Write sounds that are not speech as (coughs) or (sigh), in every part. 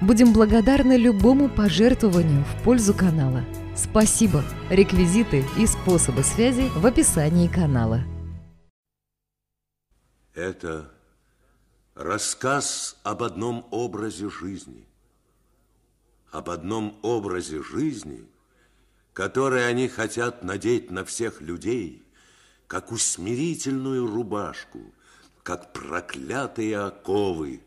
Будем благодарны любому пожертвованию в пользу канала. Спасибо! Реквизиты и способы связи в описании канала. Это рассказ об одном образе жизни. Об одном образе жизни, который они хотят надеть на всех людей, как усмирительную рубашку, как проклятые оковы,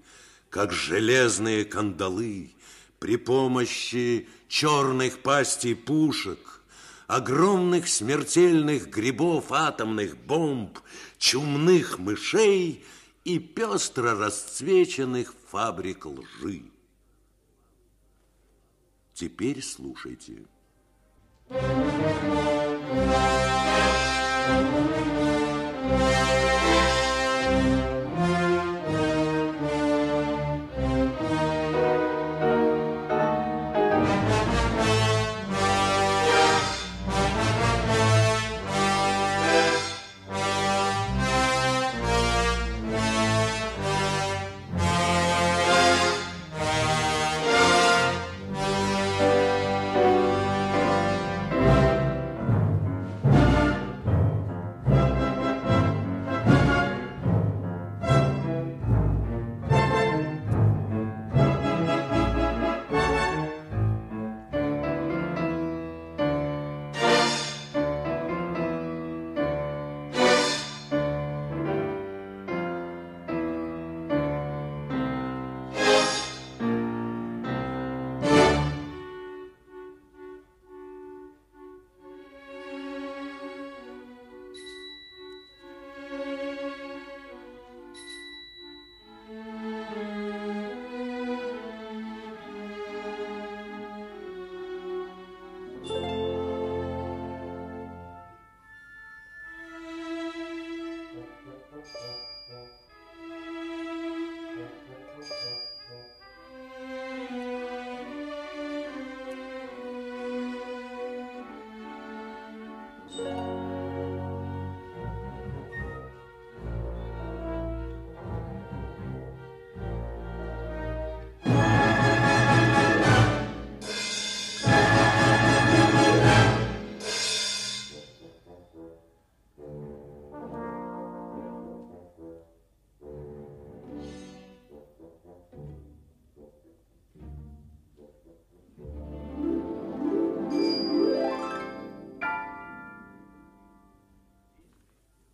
как железные кандалы, при помощи черных пастей пушек, огромных смертельных грибов, атомных бомб, чумных мышей и пестро расцвеченных фабрик лжи. Теперь слушайте. Thank you.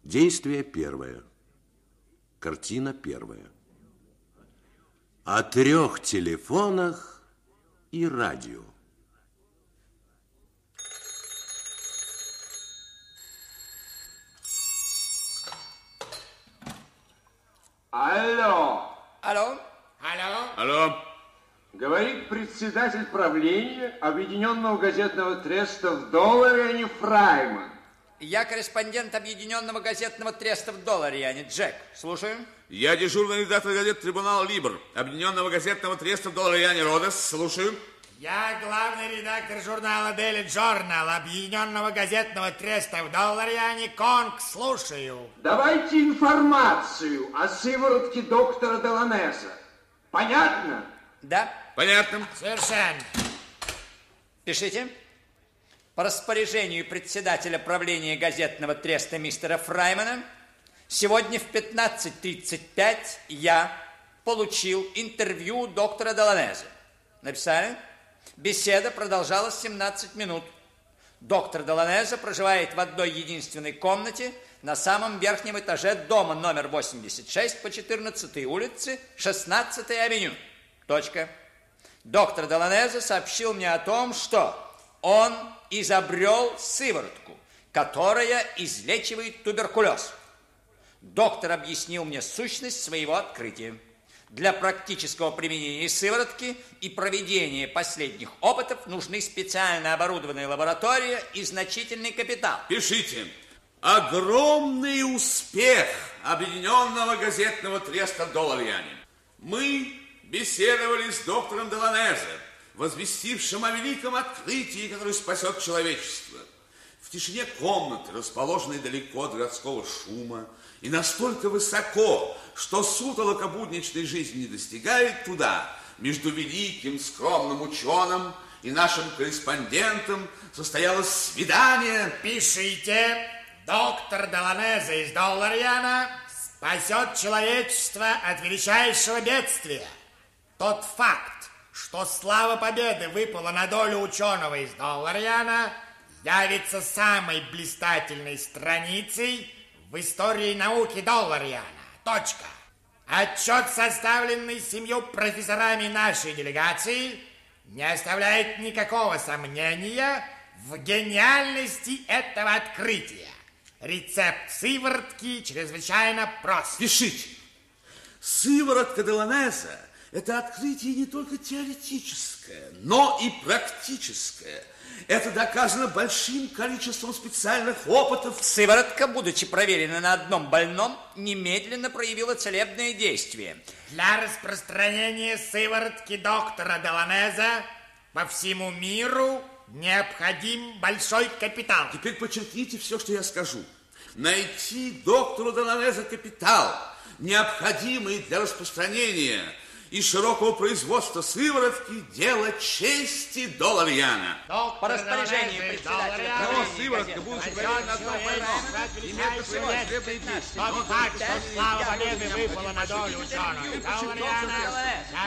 Действие первое. Картина первая. О трех телефонах и радио. Алло. Алло. Алло. Алло. Говорит председатель правления Объединенного газетного треста в долларе, а не Фрайман. Я корреспондент Объединенного газетного треста в долларе, а не Джек. Слушаю. Я дежурный редактор газет Трибунал Либр, Объединенного газетного треста в долларе, я не Родос. Слушаю. Я главный редактор журнала Daily Journal, Объединенного газетного треста в долларе, а не Конг. Слушаю. Давайте информацию о сыворотке доктора Деланеса. Понятно? Да. Понятно. Совершенно. Пишите. По распоряжению председателя правления газетного треста мистера Фраймана, сегодня в 15.35 я получил интервью доктора Доланеза. Написали? Беседа продолжалась 17 минут. Доктор Доланеза проживает в одной единственной комнате на самом верхнем этаже дома номер 86 по 14 улице, 16 авеню. Точка. Доктор Доланеза сообщил мне о том, что он изобрел сыворотку, которая излечивает туберкулез. Доктор объяснил мне сущность своего открытия. Для практического применения сыворотки и проведения последних опытов нужны специально оборудованные лаборатории и значительный капитал. Пишите. Огромный успех Объединенного газетного треста «Доллар Яне». Мы беседовали с доктором Деланезе, возвестившим о великом открытии, которое спасет человечество. В тишине комнаты, расположенной далеко от городского шума, и настолько высоко, что сутолока будничной жизни не достигает туда, между великим скромным ученым и нашим корреспондентом состоялось свидание. Пишите, доктор Деланезе из Долларьяна спасет человечество от величайшего бедствия. Тот факт, что слава победы выпала на долю ученого из Долларьяна, явится самой блистательной страницей в истории науки Долларьяна. Точка. Отчет, составленный семью профессорами нашей делегации, не оставляет никакого сомнения в гениальности этого открытия. Рецепт сыворотки чрезвычайно прост. Пишите. Сыворотка Деланеза – это открытие не только теоретическое, но и практическое – это доказано большим количеством специальных опытов. Сыворотка, будучи проверена на одном больном, немедленно проявила целебное действие. Для распространения сыворотки доктора Деланеза по всему миру необходим большой капитал. Теперь подчеркните все, что я скажу. Найти доктору Деланеза капитал, необходимый для распространения – и широкого производства сыворотки дело чести Долларьяна. По распоряжению председателя Но сыворотка, будучи проверена на одном больном, имеет посылать хлебные пищи. Тот факт, что слава победы выпала на долю ученого Долларьяна,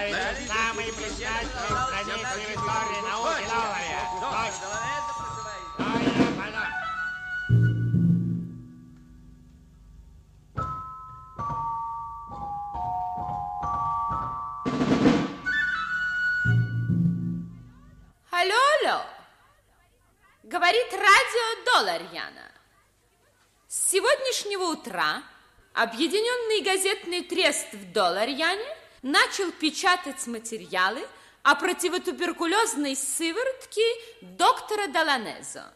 явится самой блистательной страницей в истории науки Долларя. Точно. Говорит радио Долларьяна. С сегодняшнего утра Объединенный газетный трест в Долларьяне начал печатать материалы о противотуберкулезной сыворотке доктора Доланезо.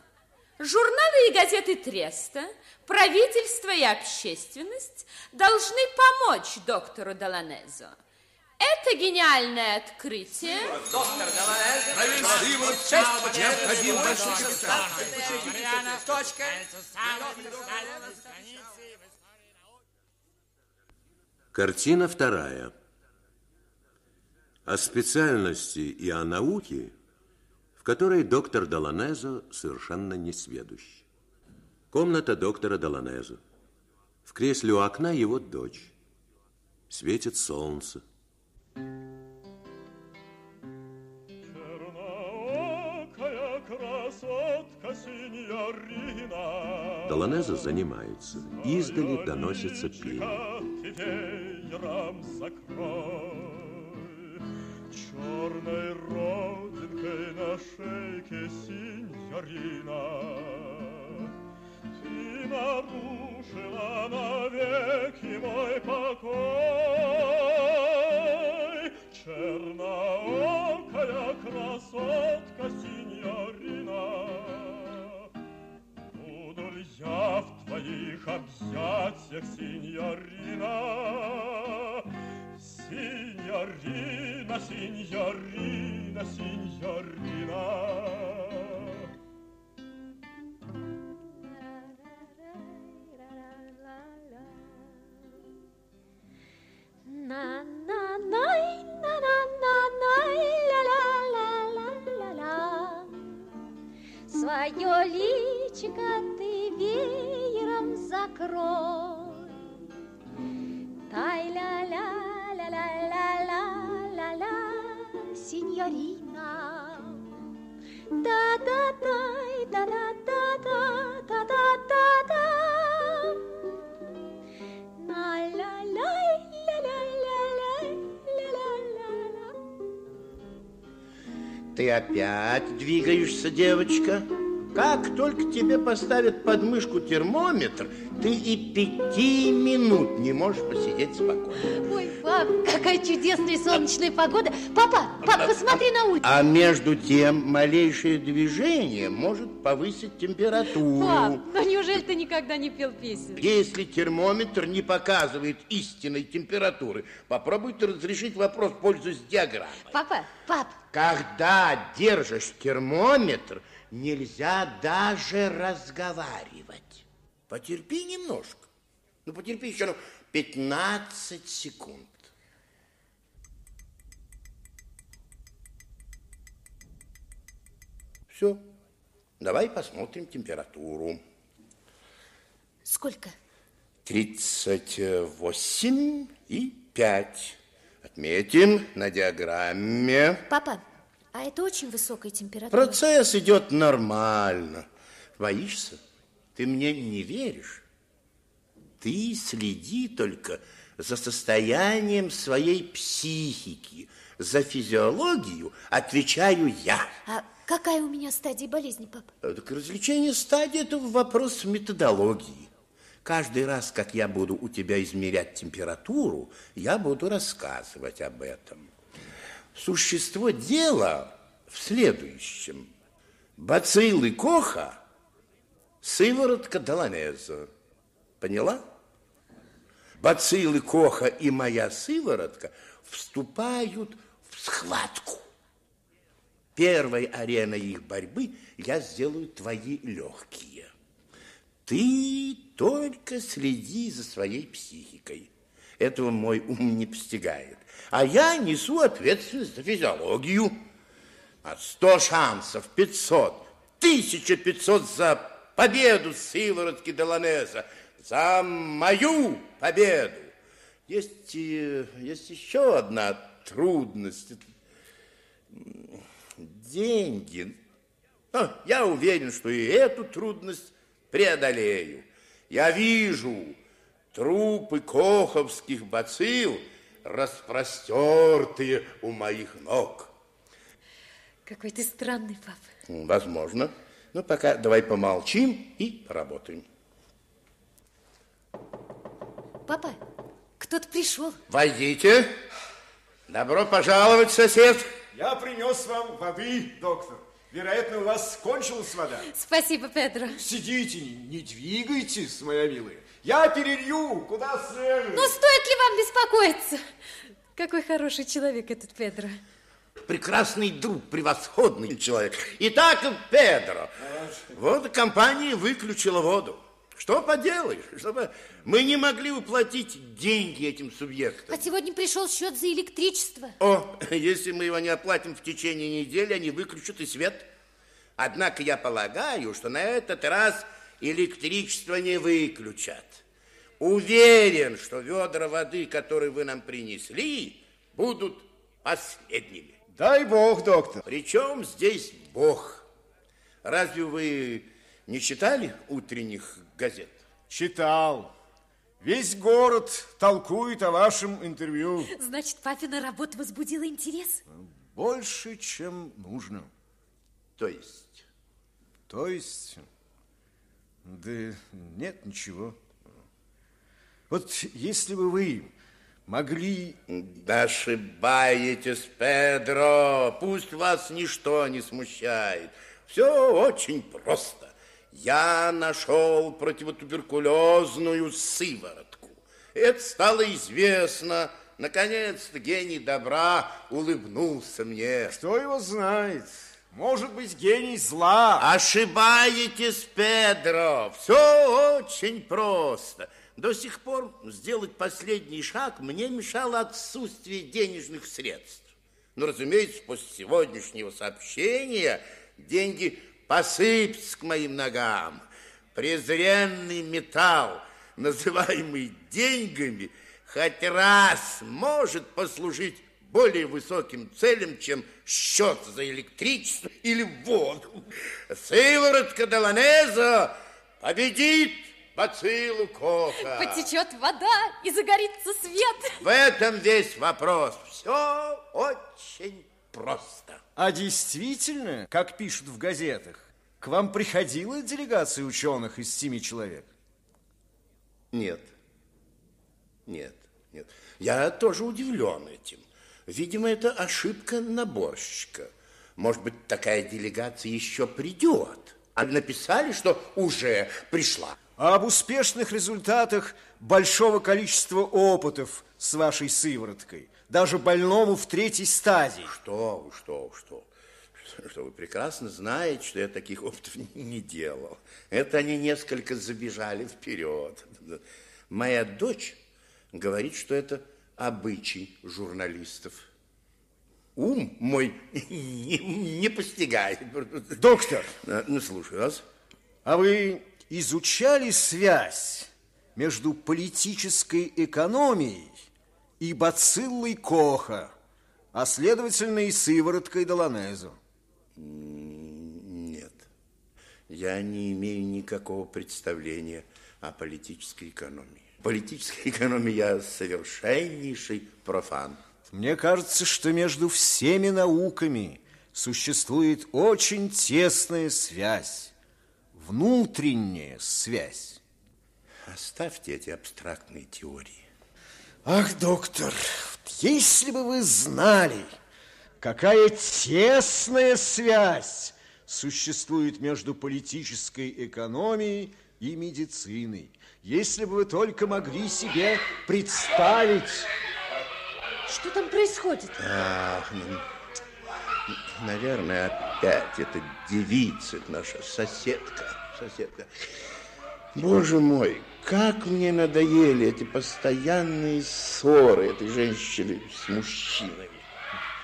Журналы и газеты Треста, правительство и общественность должны помочь доктору Доланезо – это гениальное открытие. Доктор Долореза. необходим большой капитал. Точка. Картина вторая. О специальности и о науке, в которой доктор Доланезо совершенно не сведущ. Комната доктора Доланезо. В кресле у окна его дочь. Светит солнце. Долонеза занимается. Издали доносится пение. Черной родинкой на шейке синьорина Ты нарушила навеки мой покой Черноокая красотка, синьорина, Буду ли я в твоих объятиях, синьорина? Синьорина, синьорина, синьорина. Свое личико ты веером закрой. Тай-ля-ля-ля-ля-ля-ля-ля, сеньорина. Та, та, та, та, та, та, та, да-да-да-да. Ты опять двигаешься, девочка? Как только тебе поставят под мышку термометр, ты и пяти минут не можешь посидеть спокойно. Ой, Пап, какая чудесная солнечная погода. Папа, пап, посмотри на улицу. А между тем, малейшее движение может повысить температуру. Пап, ну неужели ты никогда не пел песен? Если термометр не показывает истинной температуры, попробуйте разрешить вопрос, пользуясь диаграммой. Папа, пап. Когда держишь термометр, нельзя даже разговаривать. Потерпи немножко. Ну, потерпи еще ну, 15 секунд. Все. Давай посмотрим температуру. Сколько? 38 и 5. Отметим на диаграмме. Папа, а это очень высокая температура. Процесс идет нормально. Боишься? Ты мне не веришь? Ты следи только за состоянием своей психики. За физиологию отвечаю я. А какая у меня стадия болезни, папа? Так развлечение стадии – это вопрос методологии. Каждый раз, как я буду у тебя измерять температуру, я буду рассказывать об этом. Существо дела в следующем. Бациллы Коха – сыворотка Доланеза. Поняла? Бациллы Коха и моя сыворотка вступают в схватку. Первой ареной их борьбы я сделаю твои легкие. Ты только следи за своей психикой. Этого мой ум не постигает. А я несу ответственность за физиологию. От 100 шансов 500, 1500 за победу сыворотки Деланеза, за мою победу. Есть, есть еще одна трудность. Деньги. Но я уверен, что и эту трудность преодолею. Я вижу трупы коховских бацилл, распростертые у моих ног. Какой ты странный, папа. Возможно. Но пока давай помолчим и поработаем. Папа, кто-то пришел. Войдите. Добро пожаловать, сосед. Я принес вам воды, доктор. Вероятно, у вас кончилась вода. Спасибо, Педро. Сидите, не двигайтесь, моя милая. Я перелью, куда следует. Ну, стоит ли вам беспокоиться? Какой хороший человек этот Педро. Прекрасный друг, превосходный человек. Итак, Педро, вот компания выключила воду. Что поделаешь, чтобы мы не могли уплатить деньги этим субъектам. А сегодня пришел счет за электричество. О, (laughs) если мы его не оплатим в течение недели, они выключат и свет. Однако я полагаю, что на этот раз электричество не выключат. Уверен, что ведра воды, которые вы нам принесли, будут последними. Дай бог, доктор. Причем здесь бог? Разве вы не читали утренних газет? Читал. Весь город толкует о вашем интервью. Значит, папина работа возбудила интерес? Больше, чем нужно. То есть? То есть? Да нет, ничего. Вот если бы вы могли... Да ошибаетесь, Педро. Пусть вас ничто не смущает. Все очень просто. Я нашел противотуберкулезную сыворотку. Это стало известно. Наконец-то гений добра улыбнулся мне. Кто его знает? Может быть, гений зла. Ошибаетесь, Педро. Все очень просто. До сих пор сделать последний шаг мне мешало отсутствие денежных средств. Но, разумеется, после сегодняшнего сообщения деньги посыпятся к моим ногам. Презренный металл, называемый деньгами, хоть раз может послужить более высоким целям, чем счет за электричество или воду. Сыворотка Доланеза победит бациллу Коха. Потечет вода и загорится свет. В этом весь вопрос. Все очень просто. А действительно, как пишут в газетах, к вам приходила делегация ученых из семи человек? Нет. Нет, нет. Я тоже удивлен этим. Видимо, это ошибка наборщика. Может быть, такая делегация еще придет. А написали, что уже пришла. А об успешных результатах большого количества опытов с вашей сывороткой, даже больному в третьей стадии. Что вы, что вы, что что вы прекрасно знаете, что я таких опытов (laughs) не делал. Это они несколько забежали вперед. Моя дочь говорит, что это обычай журналистов. Ум мой (laughs) не, не постигает. Доктор! Ну, слушаю вас. А вы изучали связь между политической экономией и бациллой Коха, а следовательно и сывороткой Доланезу? Нет. Я не имею никакого представления о политической экономии. Политической экономии я совершеннейший профан. Мне кажется, что между всеми науками существует очень тесная связь, внутренняя связь. Оставьте эти абстрактные теории. Ах, доктор, если бы вы знали, какая тесная связь существует между политической экономией и медициной. Если бы вы только могли себе представить... Что там происходит? Ах, ну, наверное, опять эта девица, наша соседка. Соседка. Боже мой, как мне надоели эти постоянные ссоры этой женщины с мужчинами.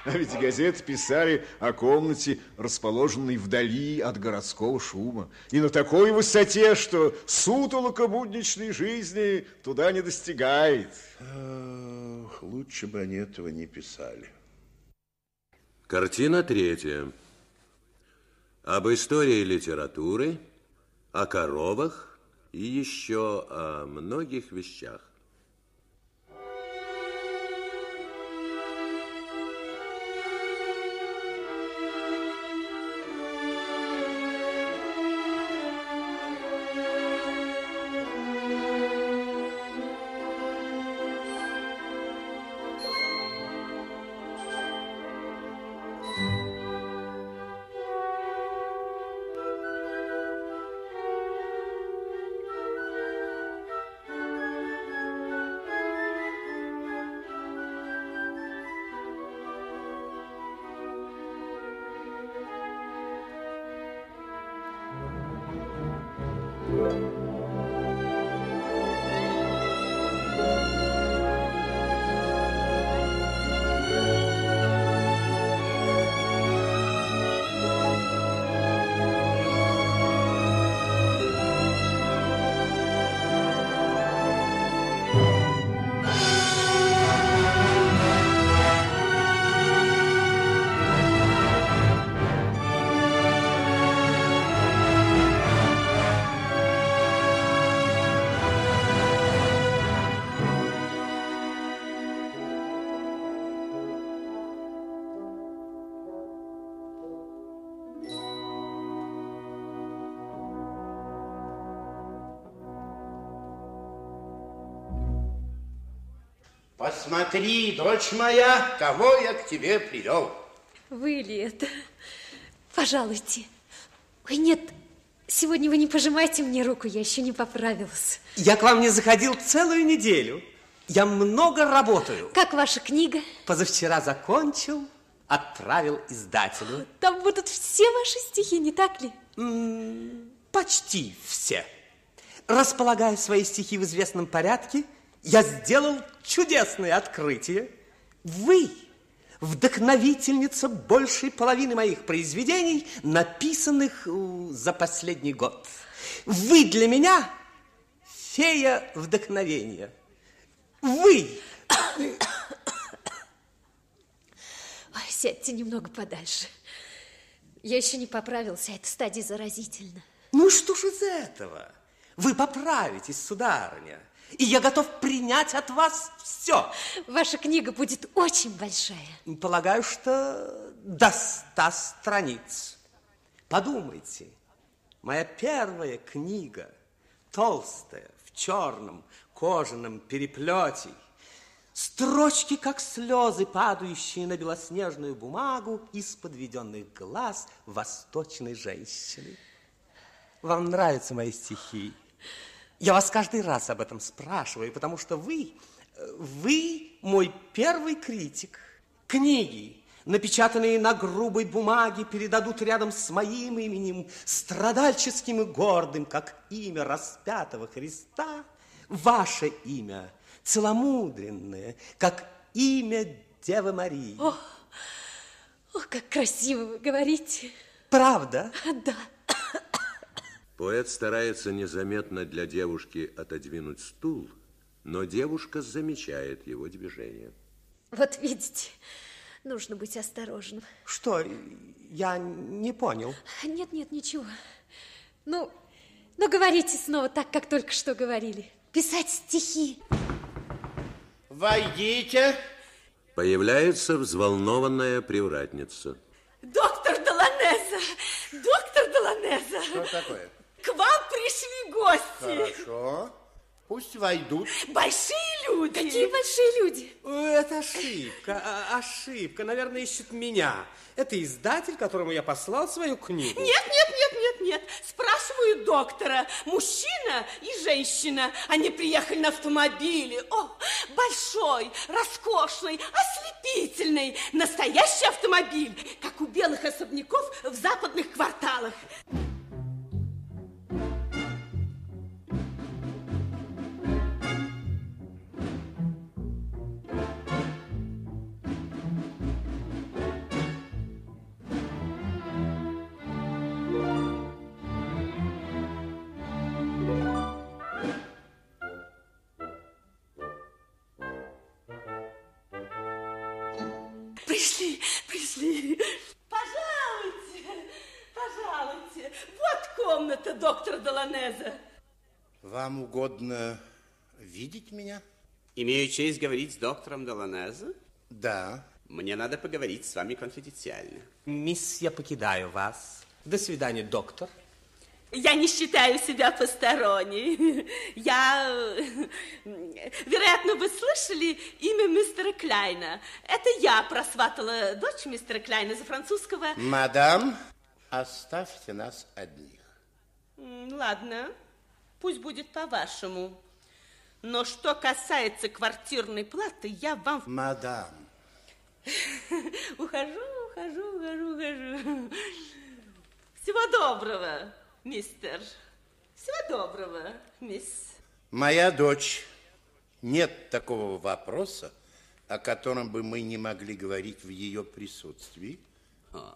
А ведь газеты писали о комнате, расположенной вдали от городского шума. И на такой высоте, что сутолока будничной жизни туда не достигает. Ах, лучше бы они этого не писали. Картина третья. Об истории литературы, о коровах и еще о многих вещах. Посмотри, дочь моя, кого я к тебе привел. Вы ли это? Пожалуйте. Ой, нет, сегодня вы не пожимайте мне руку, я еще не поправилась. Я к вам не заходил целую неделю. Я много работаю. Как ваша книга? Позавчера закончил, отправил издателю. Там будут все ваши стихи, не так ли? Почти все. Располагая свои стихи в известном порядке, я сделал чудесное открытие. Вы вдохновительница большей половины моих произведений, написанных э, за последний год. Вы для меня фея вдохновения. Вы... (coughs) Ой, сядьте немного подальше. Я еще не поправился, эта стадия заразительна. Ну что ж из этого? Вы поправитесь, сударыня и я готов принять от вас все. Ваша книга будет очень большая. Полагаю, что до ста страниц. Подумайте, моя первая книга, толстая, в черном кожаном переплете, Строчки, как слезы, падающие на белоснежную бумагу из подведенных глаз восточной женщины. Вам нравятся мои стихи? Я вас каждый раз об этом спрашиваю, потому что вы, вы мой первый критик. Книги, напечатанные на грубой бумаге, передадут рядом с моим именем, страдальческим и гордым, как имя распятого Христа, ваше имя – целомудренное, как имя Девы Марии. О, о, как красиво вы говорите. Правда? Да. Поэт старается незаметно для девушки отодвинуть стул, но девушка замечает его движение. Вот видите, нужно быть осторожным. Что? Я не понял. Нет, нет, ничего. Ну, ну говорите снова так, как только что говорили. Писать стихи. Войдите. Появляется взволнованная привратница. Доктор Доланеза! Доктор Доланеза! Что такое? К вам пришли гости. Хорошо. Пусть войдут. Большие люди. Какие большие люди? Это ошибка, а, ошибка. Наверное, ищут меня. Это издатель, которому я послал свою книгу. Нет, нет, нет, нет, нет. Спрашиваю доктора. Мужчина и женщина. Они приехали на автомобиле. О, большой, роскошный, ослепительный. Настоящий автомобиль, как у белых особняков в западных кварталах. Вам угодно видеть меня? Имею честь говорить с доктором Доланеза? Да. Мне надо поговорить с вами конфиденциально. Мисс, я покидаю вас. До свидания, доктор. Я не считаю себя посторонней. Я... Вероятно, вы слышали имя мистера Кляйна. Это я просватала дочь мистера Кляйна за французского... Мадам, оставьте нас одних. М, Ладно, пусть будет по-вашему. Но что касается квартирной платы, я вам... Мадам, (laughs) Ухожу, ухожу, ухожу, ухожу. Всего доброго, мистер. Всего доброго, мисс. моя дочь, нет такого вопроса, о котором бы мы не могли говорить в ее присутствии.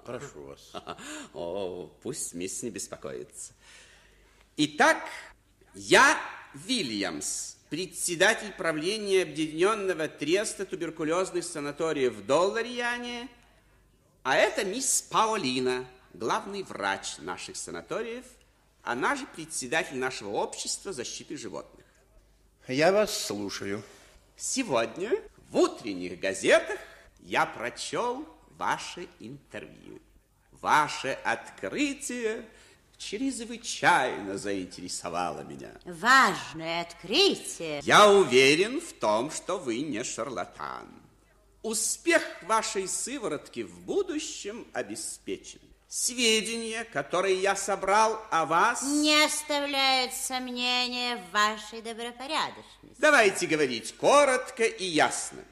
Прошу вас. (laughs) О, пусть мисс не беспокоится. Итак, я Вильямс, председатель правления Объединенного треста туберкулезных санаториев в Долларьяне, а это мисс Паолина, главный врач наших санаториев, она же председатель нашего общества защиты животных. Я вас слушаю. Сегодня в утренних газетах я прочел ваше интервью. Ваше открытие чрезвычайно заинтересовало меня. Важное открытие. Я уверен в том, что вы не шарлатан. Успех вашей сыворотки в будущем обеспечен. Сведения, которые я собрал о вас... Не оставляют сомнения в вашей добропорядочности. Давайте говорить коротко и ясно.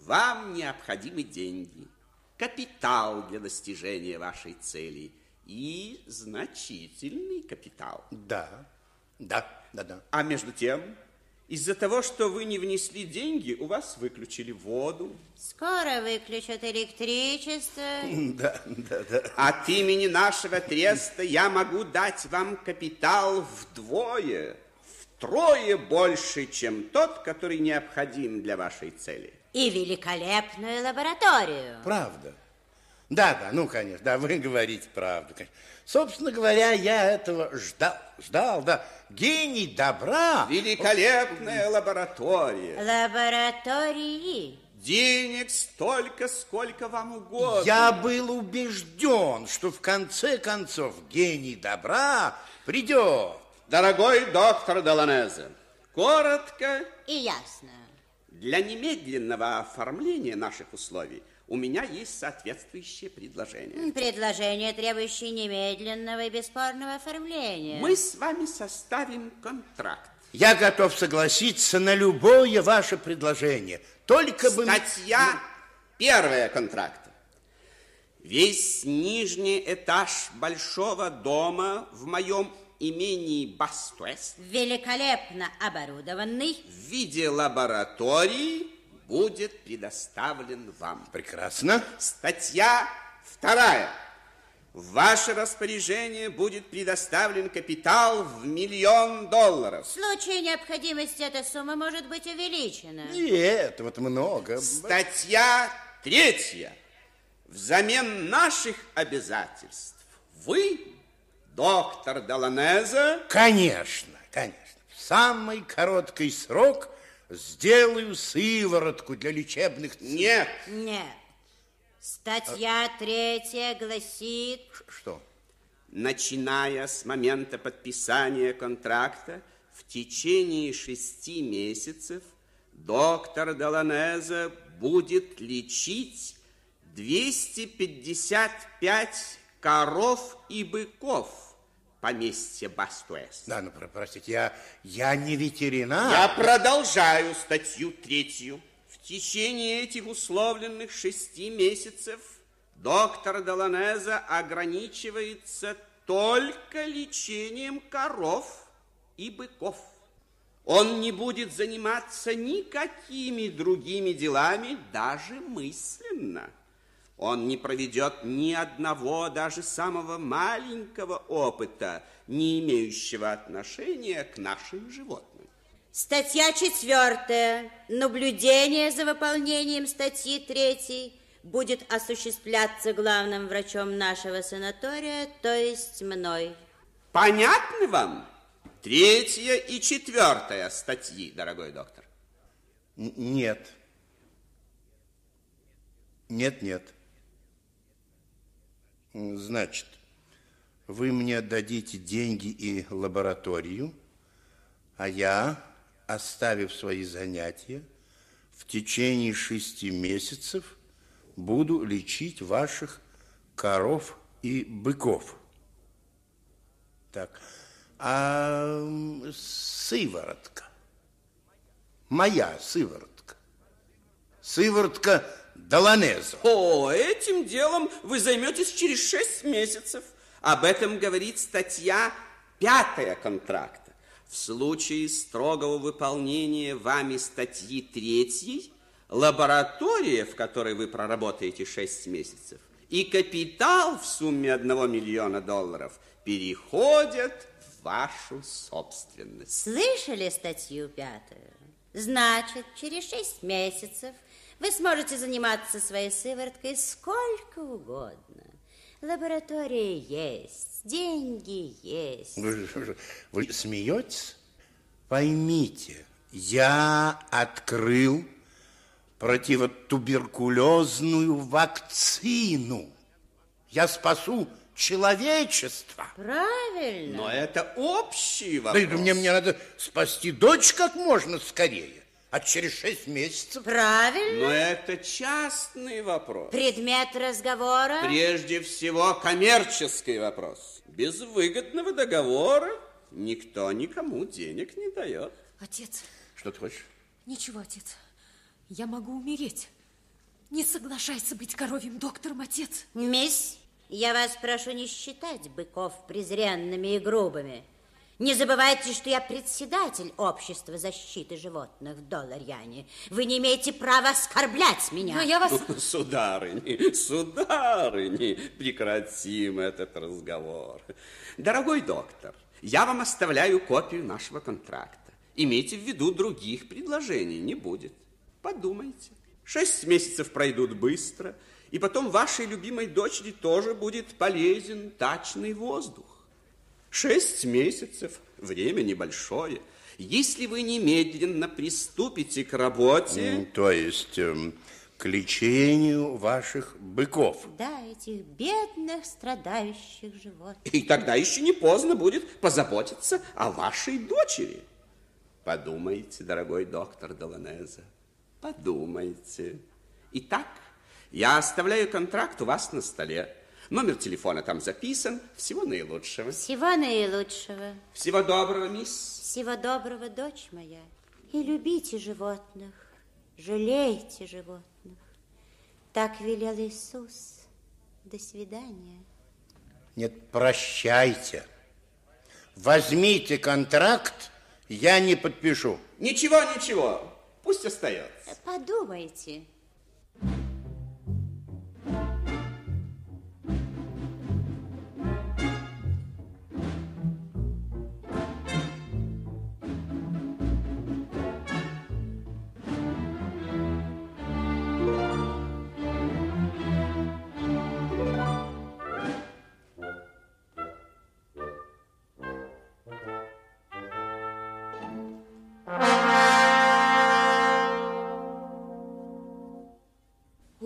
Вам необходимы деньги, капитал для достижения вашей цели и значительный капитал. Да, да, да, да. А между тем, из-за того, что вы не внесли деньги, у вас выключили воду. Скоро выключат электричество. (laughs) Да, да, да. От имени нашего треста я могу дать вам капитал вдвое, втрое больше, чем тот, который необходим для вашей цели. И великолепную лабораторию. Правда. Да, да, ну, конечно, да, вы говорите правду. конечно. Собственно говоря, я этого ждал, ждал, да. Гений добра. Великолепная лаборатория. Лаборатории. Денег столько, сколько вам угодно. Я был убежден, что в конце концов гений добра придет. Дорогой доктор Доланезе, коротко И ясно. Для немедленного оформления наших условий у меня есть соответствующее предложение. Предложение, требующее немедленного и бесспорного оформления. Мы с вами составим контракт. Я готов согласиться на любое ваше предложение. Только бы... Статья первая контракта. Весь нижний этаж большого дома в моем имении Бастуэст Великолепно оборудованный. в виде лаборатории будет предоставлен вам. Прекрасно. Статья вторая. В ваше распоряжение будет предоставлен капитал в миллион долларов. В случае необходимости эта сумма может быть увеличена. Нет, вот много. Статья третья. Взамен наших обязательств вы, доктор Доланеза... Конечно, конечно. В самый короткий срок сделаю сыворотку для лечебных... целей. Нет. Нет. Статья третья гласит... Что? Начиная с момента подписания контракта, в течение шести месяцев доктор Доланеза будет лечить 255 коров и быков поместья Бастуэс. Да, ну, про- простите, я, я не ветеринар. Я продолжаю статью третью. В течение этих условленных шести месяцев доктор Доланеза ограничивается только лечением коров и быков. Он не будет заниматься никакими другими делами, даже мысленно. Он не проведет ни одного, даже самого маленького опыта, не имеющего отношения к нашим животным. Статья четвертая. Наблюдение за выполнением статьи третьей будет осуществляться главным врачом нашего санатория, то есть мной. Понятно вам? Третья и четвертая статьи, дорогой доктор. Н- Нет. Нет, нет. Значит, вы мне дадите деньги и лабораторию, а я, оставив свои занятия, в течение шести месяцев буду лечить ваших коров и быков. Так, а сыворотка? Моя сыворотка. Сыворотка Доланеза. О, этим делом вы займетесь через шесть месяцев. Об этом говорит статья пятая контракта. В случае строгого выполнения вами статьи третьей, лаборатория, в которой вы проработаете шесть месяцев, и капитал в сумме одного миллиона долларов переходят в вашу собственность. Слышали статью пятую? Значит, через шесть месяцев вы сможете заниматься своей сывороткой сколько угодно. Лаборатория есть, деньги есть. Вы, вы- смеетесь? Поймите, я открыл противотуберкулезную вакцину. Я спасу человечество. Правильно. Но это общий Да вопрос. это мне, мне надо спасти дочь как можно скорее. А через шесть месяцев... Правильно. Но это частный вопрос. Предмет разговора? Прежде всего, коммерческий вопрос. Без выгодного договора никто никому денег не дает. Отец, Что ты хочешь? ничего, отец. Я могу умереть. Не соглашайся быть коровьим доктором, отец. Мисс, я вас прошу не считать быков презренными и грубыми. Не забывайте, что я председатель общества защиты животных в Долларьяне. Вы не имеете права оскорблять меня. Но я вас... Сударыни, сударыни, прекратим этот разговор. Дорогой доктор, я вам оставляю копию нашего контракта. Имейте в виду, других предложений не будет. Подумайте. Шесть месяцев пройдут быстро, и потом вашей любимой дочери тоже будет полезен тачный воздух. Шесть месяцев, время небольшое. Если вы немедленно приступите к работе... То есть эм, к лечению ваших быков. Да, этих бедных страдающих животных. И тогда еще не поздно будет позаботиться о вашей дочери. Подумайте, дорогой доктор Доланеза, Подумайте. Итак, я оставляю контракт у вас на столе. Номер телефона там записан. Всего наилучшего. Всего наилучшего. Всего доброго, мисс. Всего доброго, дочь моя. И любите животных, жалейте животных. Так велел Иисус. До свидания. Нет, прощайте. Возьмите контракт, я не подпишу. Ничего, ничего. Пусть остается. Подумайте.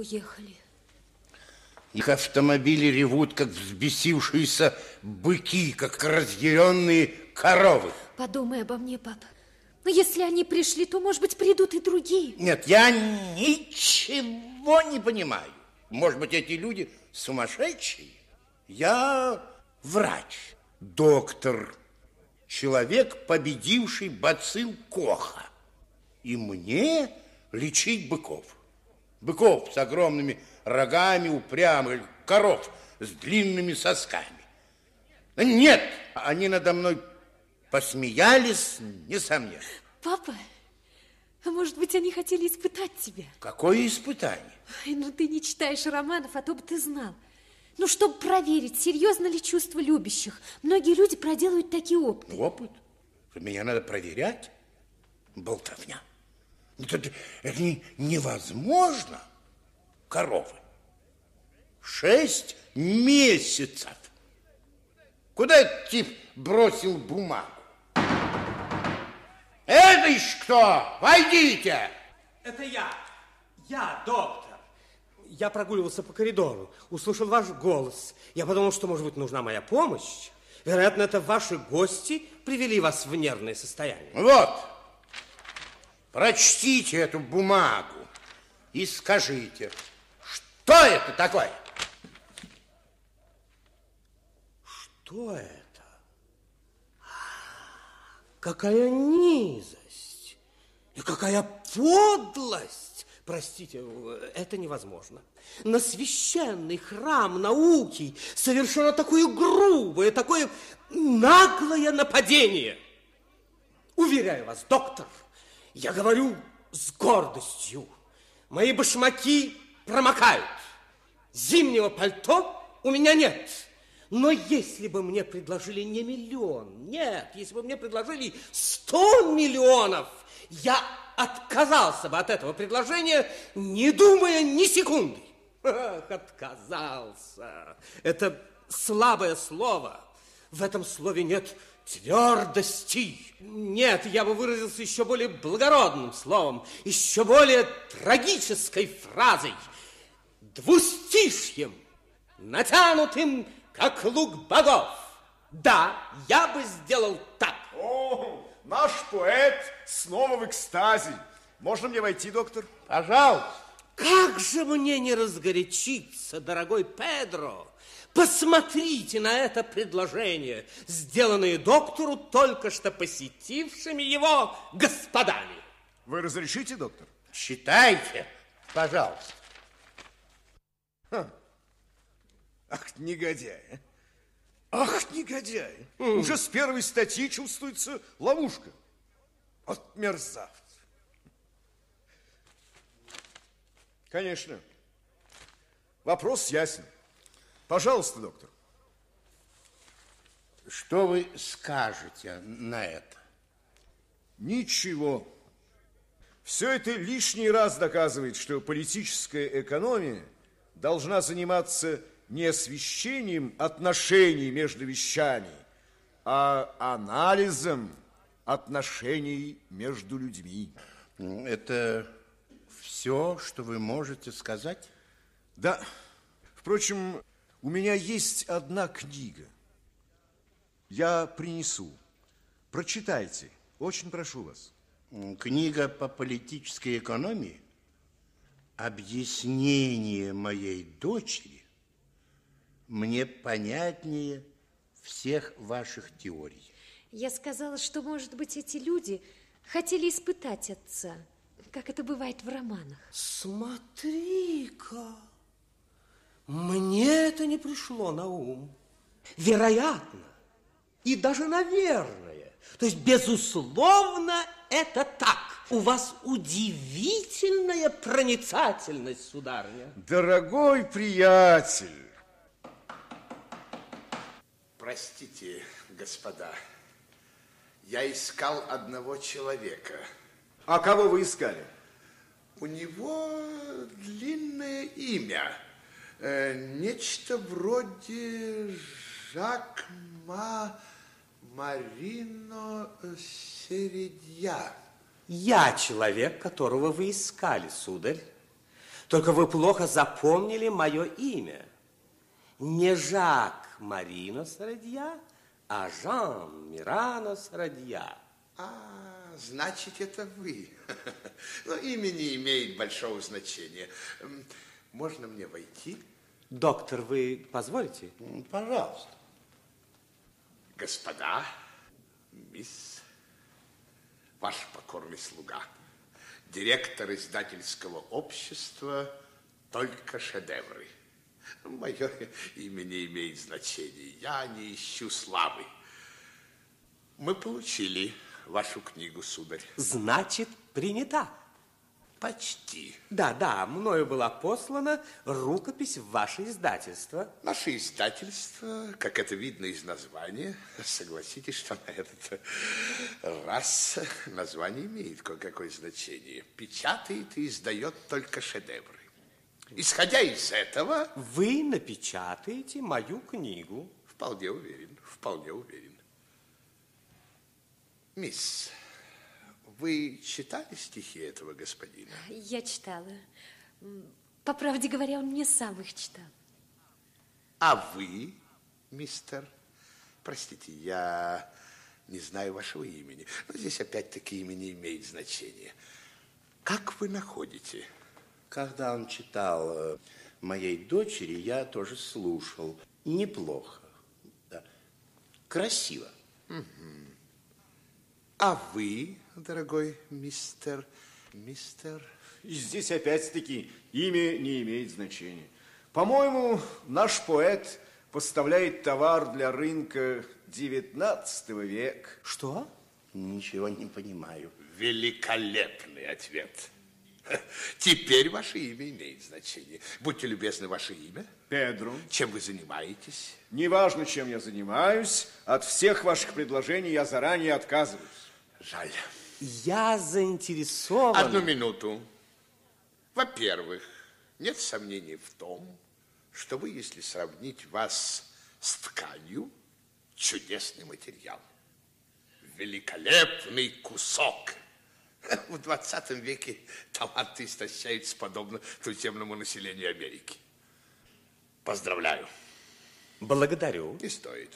Уехали. Их автомобили ревут, как взбесившиеся быки, как разъяренные коровы. Подумай обо мне, папа. Но если они пришли, то, может быть, придут и другие. Нет, я ничего не понимаю. Может быть, эти люди сумасшедшие? Я врач, доктор, человек, победивший бацилл Коха. И мне лечить быков. Быков с огромными рогами, упрямых, коров с длинными сосками. Нет, они надо мной посмеялись, несомненно. Папа, а может быть, они хотели испытать тебя? Какое испытание? Ой, ну ты не читаешь романов, а то бы ты знал. Ну, чтобы проверить, серьезно ли чувство любящих. Многие люди проделывают такие опыты. Опыт? Меня надо проверять? Болтовня. Это, это не- невозможно. Коровы. Шесть месяцев. Куда этот тип бросил бумагу? Это еще кто? Войдите! Это я. Я, доктор. Я прогуливался по коридору, услышал ваш голос. Я подумал, что, может быть, нужна моя помощь. Вероятно, это ваши гости привели вас в нервное состояние. Вот, прочтите эту бумагу и скажите, что это такое? Что это? Какая низость и какая подлость! Простите, это невозможно. На священный храм науки совершено такое грубое, такое наглое нападение. Уверяю вас, доктор, я говорю с гордостью. Мои башмаки промокают. Зимнего пальто у меня нет. Но если бы мне предложили не миллион, нет, если бы мне предложили сто миллионов, я отказался бы от этого предложения, не думая ни секунды. Ах, отказался. Это слабое слово. В этом слове нет твердости. Нет, я бы выразился еще более благородным словом, еще более трагической фразой, двустишьем, натянутым, как лук богов. Да, я бы сделал так. О, наш поэт снова в экстазе. Можно мне войти, доктор? Пожалуйста. Как же мне не разгорячиться, дорогой Педро? Посмотрите на это предложение, сделанное доктору, только что посетившими его господами. Вы разрешите, доктор? Читайте, пожалуйста. Ах, негодяй. а. Ах, негодяй. Уже с первой статьи чувствуется ловушка. От мерзавца. Конечно. Вопрос ясен. Пожалуйста, доктор. Что вы скажете на это? Ничего. Все это лишний раз доказывает, что политическая экономия должна заниматься не освещением отношений между вещами, а анализом отношений между людьми. Это все, что вы можете сказать? Да. Впрочем, у меня есть одна книга. Я принесу. Прочитайте. Очень прошу вас. Книга по политической экономии? Объяснение моей дочери мне понятнее всех ваших теорий. Я сказала, что, может быть, эти люди хотели испытать отца, как это бывает в романах. Смотри-ка, мне это не пришло на ум. Вероятно, и даже наверное, то есть, безусловно, это так. У вас удивительная проницательность, сударыня. Дорогой приятель. Простите, господа, я искал одного человека. А кого вы искали? У него длинное имя. Э, нечто вроде Жакма Марино Середья. Я человек, которого вы искали, сударь. Только вы плохо запомнили мое имя. Не Жак Марино Сарадья, а Жан Мирано Сарадья. А, значит, это вы. (laughs) Но имя не имеет большого значения. Можно мне войти? Доктор, вы позволите? Пожалуйста. Господа, мисс, ваш покорный слуга, директор издательского общества «Только шедевры». Мое имя не имеет значения, я не ищу славы. Мы получили вашу книгу, сударь. Значит, принята. Почти. Да, да, мною была послана рукопись в ваше издательство. Наше издательство, как это видно из названия, (laughs) согласитесь, что на этот раз название имеет кое-какое значение. Печатает и издает только шедевры. Исходя из этого... Вы напечатаете мою книгу. Вполне уверен, вполне уверен. Мисс, вы читали стихи этого господина? Я читала. По правде говоря, он мне сам их читал. А вы, мистер? Простите, я не знаю вашего имени. Но здесь опять-таки имя не имеет значения. Как вы находите? Когда он читал э, моей дочери, я тоже слушал. Неплохо. Да. Красиво. А вы, дорогой мистер, мистер... И здесь опять-таки имя не имеет значения. По-моему, наш поэт поставляет товар для рынка 19 века. Что? Ничего не понимаю. Великолепный ответ. (laughs) Теперь ваше имя имеет значение. Будьте любезны, ваше имя. Педро. Чем вы занимаетесь? Неважно, чем я занимаюсь, от всех ваших предложений я заранее отказываюсь. Жаль. Я заинтересован... Одну минуту. Во-первых, нет сомнений в том, что вы, если сравнить вас с тканью, чудесный материал. Великолепный кусок. (laughs) В 20 веке таланты истощаются подобно туземному населению Америки. Поздравляю. Благодарю. Не стоит.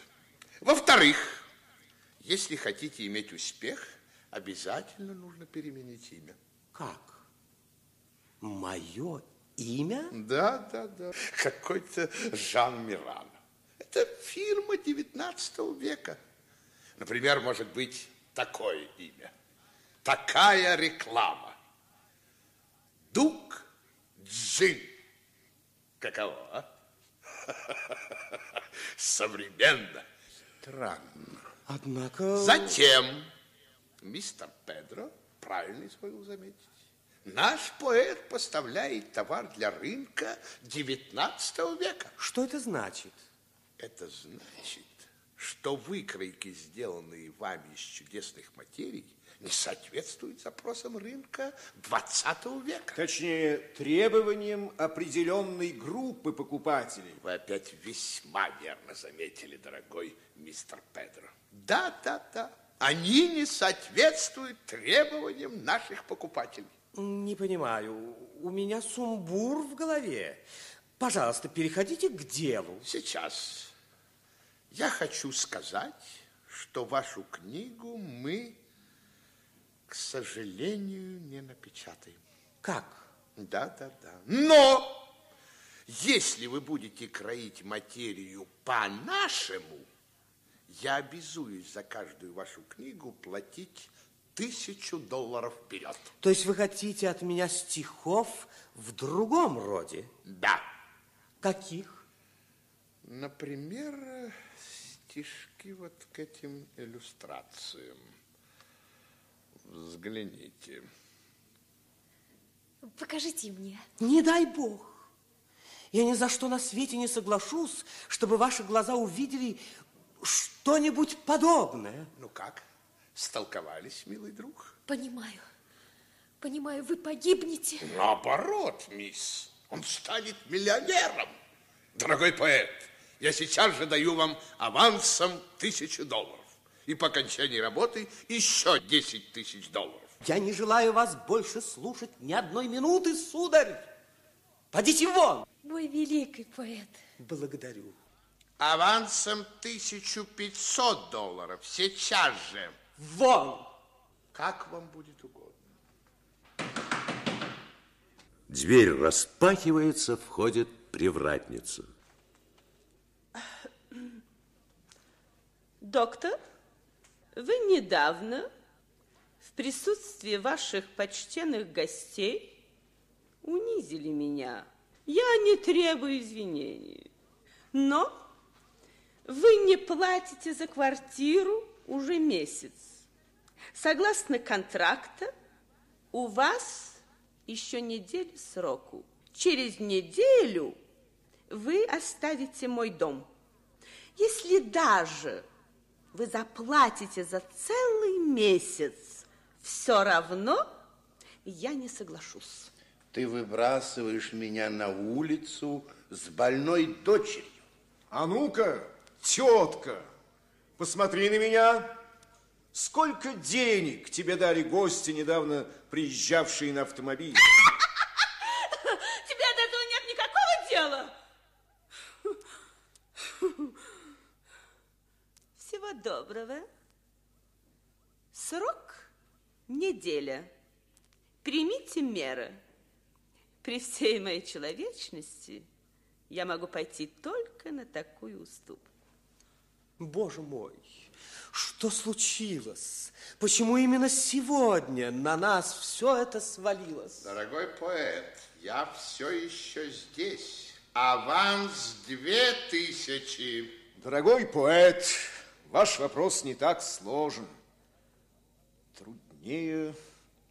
Во-вторых, если хотите иметь успех, обязательно нужно переменить имя. Как? Мое имя? Да, да, да. Какой-то Жан Миран. Это фирма 19 века. Например, может быть такое имя. Такая реклама. Дук Джин. Каково, а? (laughs) Современно. Странно. Однако... Затем, мистер Педро, правильно изволил заметить, наш поэт поставляет товар для рынка 19 века. Что это значит? Это значит, что выкройки, сделанные вами из чудесных материй, не соответствуют запросам рынка 20 века. Точнее, требованиям определенной группы покупателей. Вы опять весьма верно заметили, дорогой мистер Педро. Да, да, да. Они не соответствуют требованиям наших покупателей. Не понимаю. У меня сумбур в голове. Пожалуйста, переходите к делу. Сейчас. Я хочу сказать, что вашу книгу мы к сожалению, не напечатаем. Как? Да, да, да. Но если вы будете кроить материю по-нашему, я обязуюсь за каждую вашу книгу платить тысячу долларов вперед. То есть вы хотите от меня стихов в другом роде? Да. Каких? Например, стишки вот к этим иллюстрациям. Взгляните. Покажите мне. Не дай бог. Я ни за что на свете не соглашусь, чтобы ваши глаза увидели что-нибудь подобное. Ну как? Столковались, милый друг? Понимаю. Понимаю, вы погибнете. Наоборот, мисс. Он станет миллионером. Дорогой поэт, я сейчас же даю вам авансом тысячу долларов. И по окончании работы еще 10 тысяч долларов. Я не желаю вас больше слушать ни одной минуты, сударь. Подите вон. Мой великий поэт. Благодарю. Авансом 1500 долларов. Сейчас же. Вон. Как вам будет угодно. Дверь распахивается, входит привратница. Доктор, вы недавно в присутствии ваших почтенных гостей унизили меня. Я не требую извинений. Но вы не платите за квартиру уже месяц. Согласно контракта, у вас еще неделя сроку. Через неделю вы оставите мой дом. Если даже вы заплатите за целый месяц, все равно я не соглашусь. Ты выбрасываешь меня на улицу с больной дочерью. А ну-ка, тетка, посмотри на меня. Сколько денег тебе дали гости, недавно приезжавшие на автомобиле? Тебе от этого нет никакого дела. Всего доброго. Срок неделя. Примите меры. При всей моей человечности я могу пойти только на такую уступку. Боже мой, что случилось? Почему именно сегодня на нас все это свалилось? Дорогой поэт, я все еще здесь. Аванс две тысячи. Дорогой поэт, ваш вопрос не так сложен. Труднее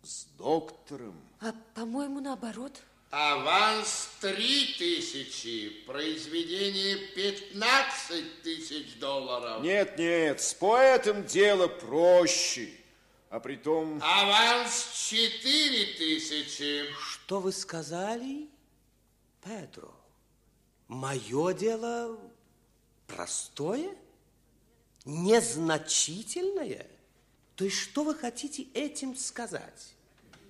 с доктором. А, по-моему, наоборот. Аванс три тысячи, произведение 15 тысяч долларов. Нет, нет, с поэтом дело проще. А притом... Аванс четыре тысячи. Что вы сказали, Педро? Мое дело простое? Незначительное? То есть что вы хотите этим сказать?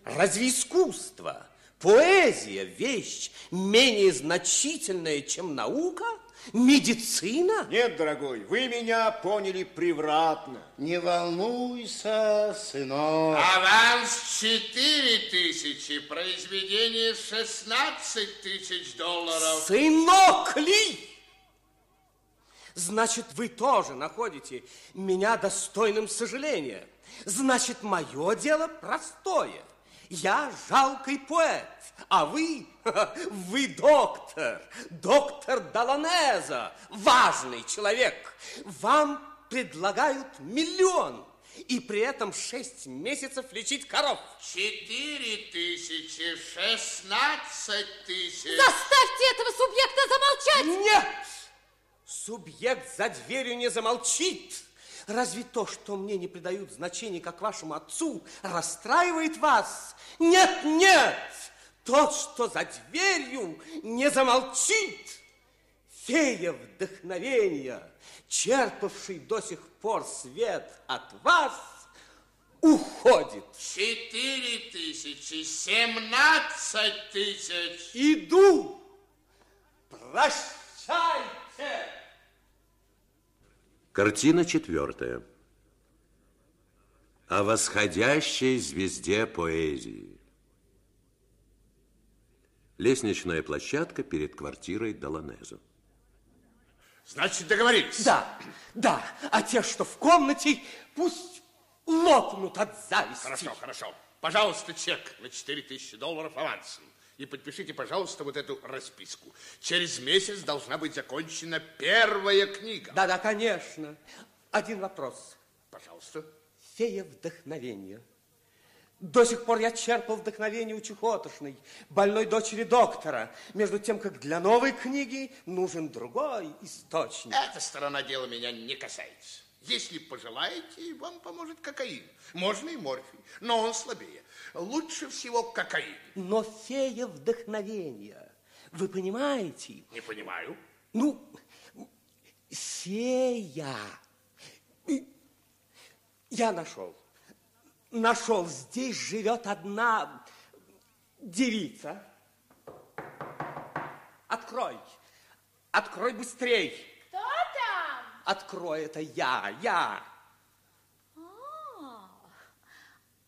Разве искусство, поэзия, вещь менее значительная, чем наука? Медицина? Нет, дорогой, вы меня поняли превратно. Не волнуйся, сынок. Аванс четыре тысячи, произведение 16 тысяч долларов. Сынок ли? Значит, вы тоже находите меня достойным сожаления. Значит, мое дело простое. Я жалкий поэт, а вы, (laughs) вы доктор, доктор Даланеза, важный человек. Вам предлагают миллион, и при этом шесть месяцев лечить коров. Четыре тысячи, шестнадцать тысяч. Заставьте этого субъекта замолчать! Нет! Субъект за дверью не замолчит. Разве то, что мне не придают значения, как вашему отцу, расстраивает вас? Нет, нет! Тот, что за дверью, не замолчит. Фея вдохновения, черпавший до сих пор свет от вас, уходит. Четыре тысячи, семнадцать тысяч. Иду. Прощайте. Картина четвертая. о восходящей звезде поэзии. Лестничная площадка перед квартирой Доланезо. Значит, договорились? Да, да. А те, что в комнате, пусть лопнут от зависти. Хорошо, хорошо. Пожалуйста, чек на 4000 долларов авансом. И подпишите, пожалуйста, вот эту расписку. Через месяц должна быть закончена первая книга. Да, да, конечно. Один вопрос. Пожалуйста. Фея вдохновения. До сих пор я черпал вдохновение у чехотошной, больной дочери доктора, между тем, как для новой книги нужен другой источник. Эта сторона дела меня не касается. Если пожелаете, вам поможет кокаин. Можно и морфий, но он слабее. Лучше всего кокаин. Но фея вдохновения, вы понимаете? Не понимаю. Ну, фея. Я нашел. Нашел. Здесь живет одна девица. Открой. Открой быстрей. Открой, это я, я.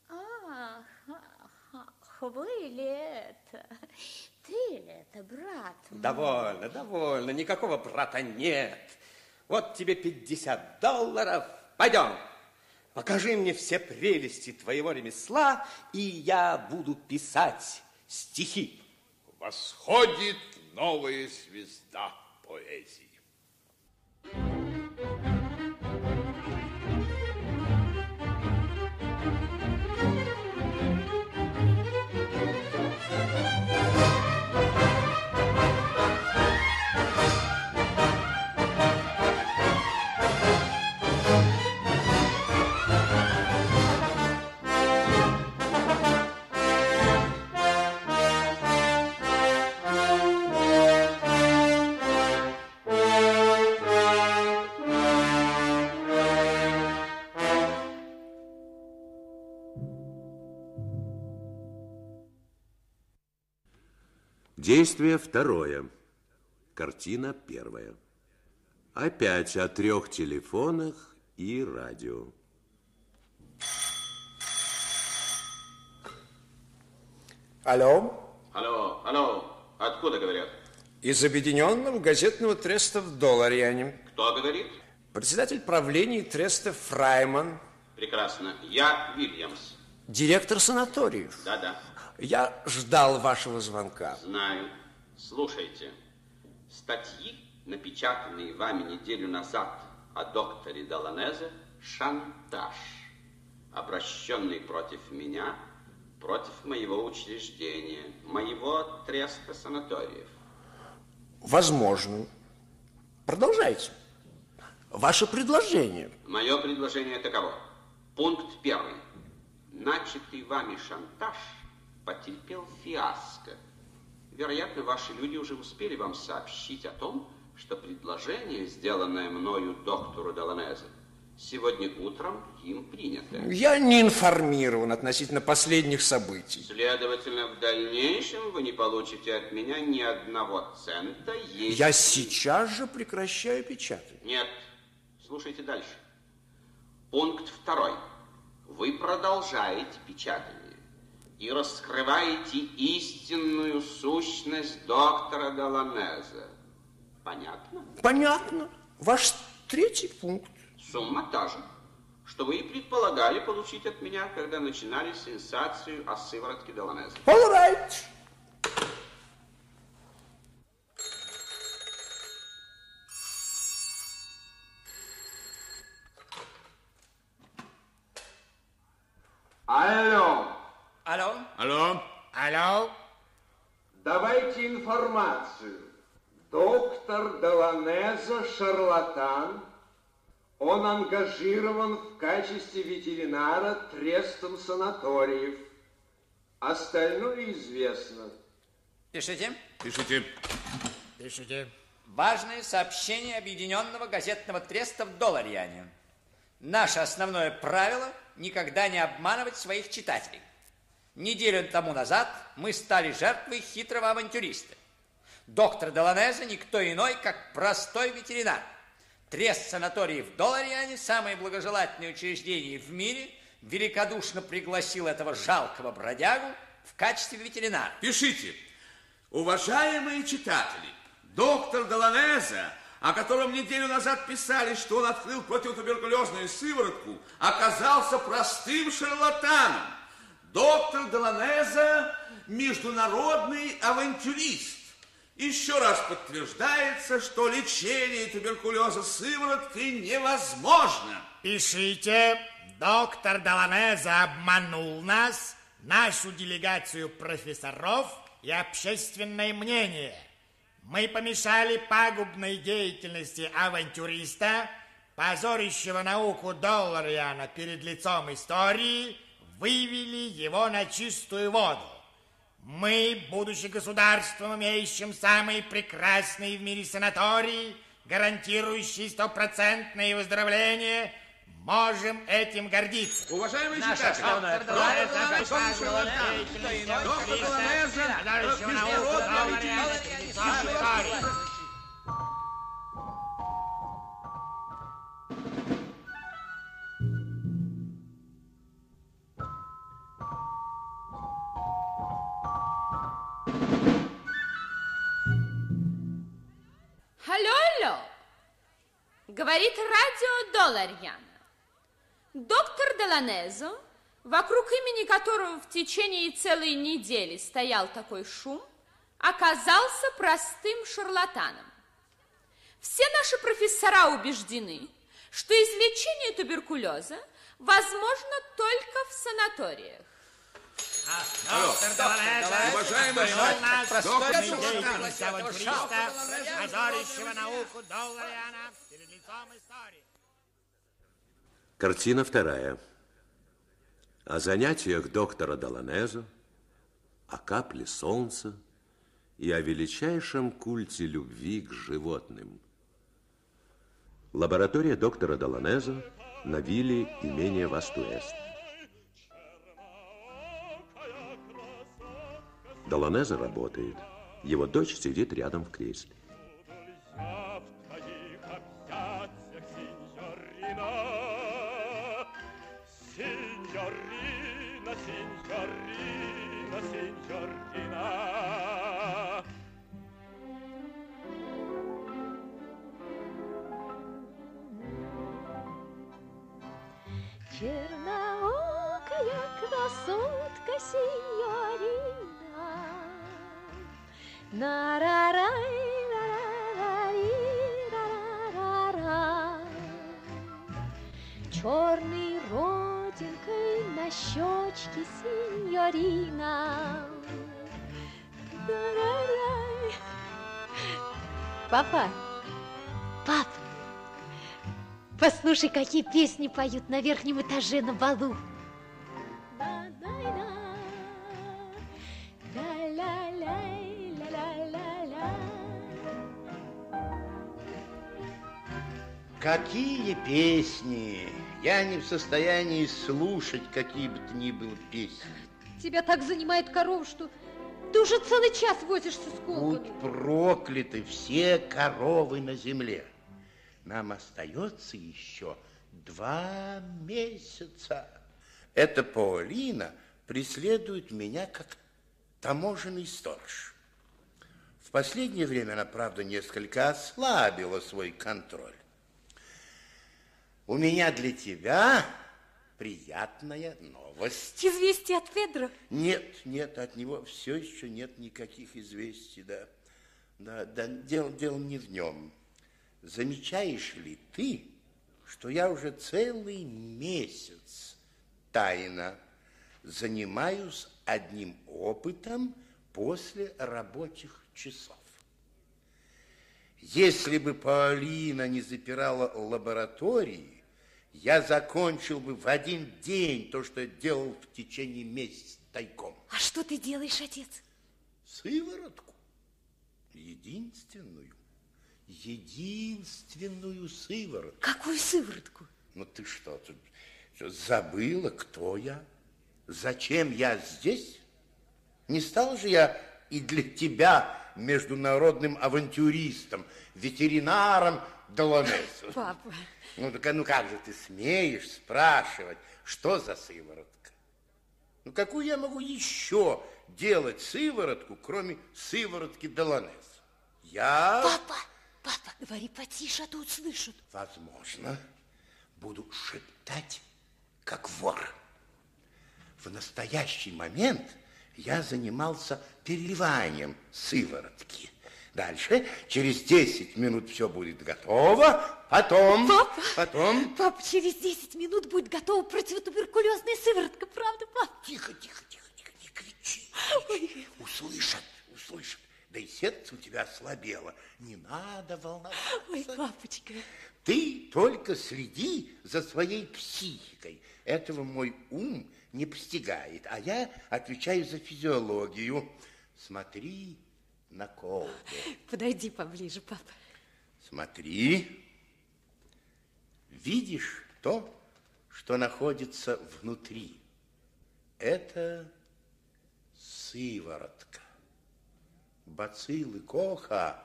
А, ах, вы ли это? Ты ли это, брат мой? Довольно, довольно. Никакого брата нет. Вот тебе 50 долларов. Пойдем. Покажи мне все прелести твоего ремесла, и я буду писать стихи. Восходит новая звезда поэзии. Música Действие второе. Картина первая. Опять о трех телефонах и радио. Алло? Алло, алло, откуда говорят? Из Объединенного газетного треста в Долларьяне. Кто говорит? Председатель правления треста Фрайман. Прекрасно. Я Вильямс. Директор санаториев. Да-да. Я ждал вашего звонка. Знаю. Слушайте. Статьи, напечатанные вами неделю назад о докторе Доланезе, шантаж, обращенный против меня, против моего учреждения, моего треста санаториев. Возможно. Продолжайте. Ваше предложение. Мое предложение таково. Пункт первый. Начатый вами шантаж потерпел фиаско. Вероятно, ваши люди уже успели вам сообщить о том, что предложение, сделанное мною доктору Доланезе, сегодня утром им принято. Я не информирован относительно последних событий. Следовательно, в дальнейшем вы не получите от меня ни одного цента, если... Я сейчас же прекращаю печатать. Нет, слушайте дальше. Пункт второй. Вы продолжаете печатание и раскрываете истинную сущность доктора Доланеза. Понятно? Понятно. Ваш третий пункт. Сумма та же, что вы и предполагали получить от меня, когда начинали сенсацию о сыворотке Доланеза. All right. Алло. Алло? Алло? Алло? Давайте информацию. Доктор Доланеза шарлатан. Он ангажирован в качестве ветеринара трестом санаториев. Остальное известно. Пишите. Пишите. Пишите. Важное сообщение Объединенного газетного треста в Долларьяне. Наше основное правило – никогда не обманывать своих читателей. Неделю тому назад мы стали жертвой хитрого авантюриста. Доктор Деланезе никто иной, как простой ветеринар. Трест санаторий в Доллариане – самое благожелательное учреждение в мире, великодушно пригласил этого жалкого бродягу в качестве ветеринара. Пишите. Уважаемые читатели, доктор Доланеза, о котором неделю назад писали, что он открыл противотуберкулезную сыворотку, оказался простым шарлатаном. Доктор Доланеза – международный авантюрист. Еще раз подтверждается, что лечение туберкулеза сывороткой невозможно. Пишите, доктор Доланеза обманул нас, нашу делегацию профессоров и общественное мнение. Мы помешали пагубной деятельности авантюриста, позорящего науку Доллариана перед лицом истории, вывели его на чистую воду. Мы, будучи государством, имеющим самые прекрасные в мире санатории, гарантирующие стопроцентное выздоровление, можем этим гордиться. Уважаемые Наш читатели, доктор проект Доланеза, закончил Алло, алло, говорит радио Долларьяна. Доктор Деланезо, вокруг имени которого в течение целой недели стоял такой шум, оказался простым шарлатаном. Все наши профессора убеждены, что излечение туберкулеза возможно только в санаториях. Картина вторая. О занятиях доктора Доланезо, о капле солнца и о величайшем культе любви к животным. Лаборатория доктора Доланезо на вилле имения Вастуэст. Доланезо работает. Его дочь сидит рядом в кресле. Черноокая красотка синьорина. Черной родинкой на щечке синьорина. Папа, пап, послушай, какие песни поют на верхнем этаже на балу. Какие песни? Я не в состоянии слушать какие бы то ни было песни. Тебя так занимает корова, что ты уже целый час возишься с колками. Будь прокляты все коровы на земле. Нам остается еще два месяца. Эта Паулина преследует меня как таможенный сторож. В последнее время она, правда, несколько ослабила свой контроль. У меня для тебя приятная новость. Известие от Федора. Нет, нет, от него все еще нет никаких известий, да. Да, да, дело, дело не в нем. Замечаешь ли ты, что я уже целый месяц тайно занимаюсь одним опытом после рабочих часов? Если бы Полина не запирала лаборатории, я закончил бы в один день то, что я делал в течение месяца тайком. А что ты делаешь, отец? Сыворотку. Единственную. Единственную сыворотку. Какую сыворотку? Ну ты что, ты что, забыла, кто я? Зачем я здесь? Не стал же я и для тебя международным авантюристом, ветеринаром Долонесу? Папа. Ну, так, а ну как же ты смеешь спрашивать, что за сыворотка? Ну, какую я могу еще делать сыворотку, кроме сыворотки Долонеса? Я... Папа, папа, говори потише, а то услышат. Возможно, буду шептать, как вор. В настоящий момент я занимался переливанием сыворотки. Дальше, через 10 минут все будет готово, потом... Папа, потом... Папа, через 10 минут будет готова противотуберкулезная сыворотка, правда, папа? Тихо, тихо, тихо, тихо, не кричи. кричи. Услышат, услышат. Да и сердце у тебя ослабело. Не надо волноваться. Ой, папочка. Ты только следи за своей психикой. Этого мой ум не постигает, а я отвечаю за физиологию. Смотри на колбу. Подойди поближе, папа. Смотри. Видишь то, что находится внутри? Это сыворотка. Бациллы Коха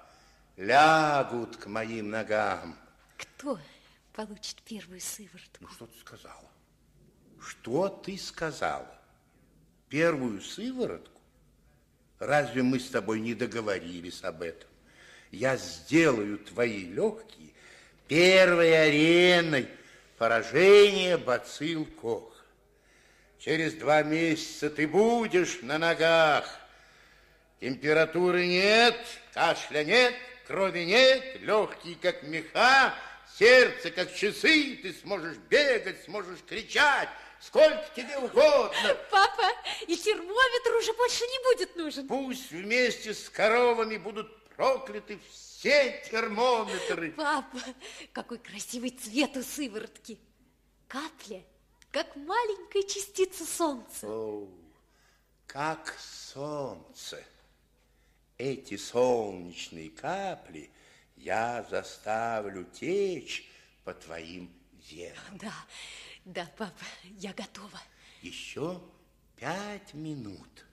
лягут к моим ногам. Кто получит первую сыворотку? Ну, что ты сказала? Что ты сказала? Первую сыворотку? Разве мы с тобой не договорились об этом? Я сделаю твои легкие первой ареной поражения бацилл Коха. Через два месяца ты будешь на ногах. Температуры нет, кашля нет, крови нет, легкие как меха, сердце как часы, ты сможешь бегать, сможешь кричать, сколько тебе угодно. Папа, и термометр уже больше не будет нужен. Пусть вместе с коровами будут прокляты все термометры. Папа, какой красивый цвет у сыворотки. Капля, как маленькая частица солнца. О, как солнце. Эти солнечные капли я заставлю течь по твоим венам. Да, да, папа, я готова. Еще пять минут.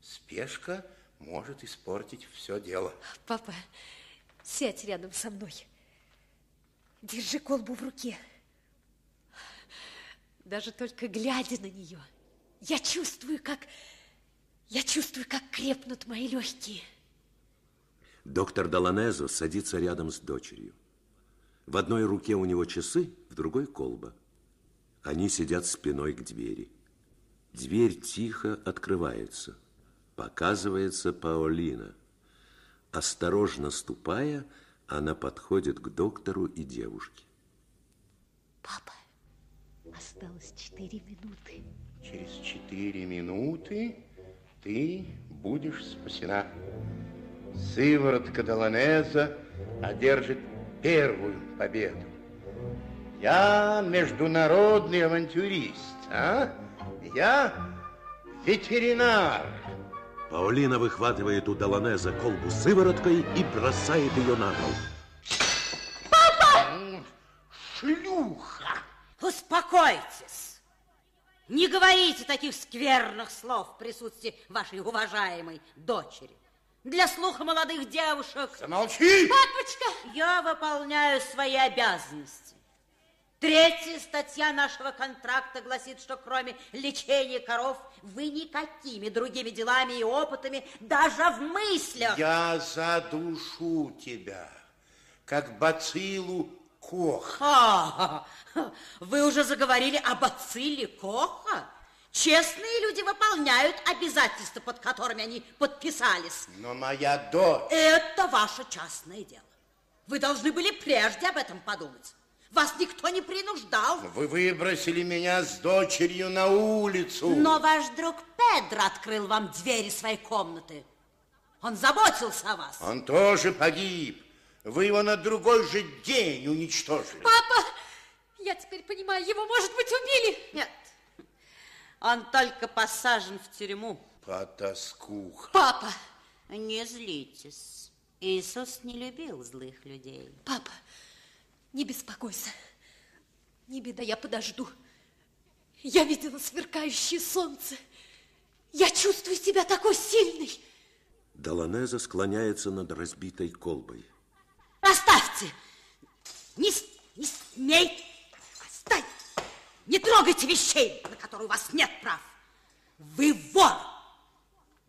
Спешка может испортить все дело. Папа, сядь рядом со мной. Держи колбу в руке. Даже только глядя на нее, я чувствую, как... Я чувствую, как крепнут мои легкие. Доктор Доланезо садится рядом с дочерью. В одной руке у него часы, в другой колба. Они сидят спиной к двери. Дверь тихо открывается. Показывается Паолина. Осторожно ступая, она подходит к доктору и девушке. Папа, осталось четыре минуты. Через четыре минуты ты будешь спасена. Сыворотка Доланеза одержит первую победу. Я международный авантюрист, а? Я ветеринар. Паолина выхватывает у Доланеза колбу с сывороткой и бросает ее на пол. Папа! Шлюха! Успокойтесь. Не говорите таких скверных слов в присутствии вашей уважаемой дочери. Для слуха молодых девушек... Замолчи! Папочка! Я выполняю свои обязанности. Третья статья нашего контракта гласит, что кроме лечения коров вы никакими другими делами и опытами даже в мыслях... Я задушу тебя, как бациллу Коха. А, вы уже заговорили о бацилле Коха? Честные люди выполняют обязательства, под которыми они подписались. Но моя дочь... Это ваше частное дело. Вы должны были прежде об этом подумать. Вас никто не принуждал. Вы выбросили меня с дочерью на улицу. Но ваш друг Педро открыл вам двери своей комнаты. Он заботился о вас. Он тоже погиб. Вы его на другой же день уничтожили. Папа, я теперь понимаю, его, может быть, убили. Нет, он только посажен в тюрьму. Потаскуха. Папа. Не злитесь. Иисус не любил злых людей. Папа, не беспокойся. Не беда, я подожду. Я видела сверкающее солнце. Я чувствую себя такой сильной. Доланеза склоняется над разбитой колбой. Оставьте! Не, не смей! Стой! Не трогайте вещей, на которые у вас нет прав. Вы вор!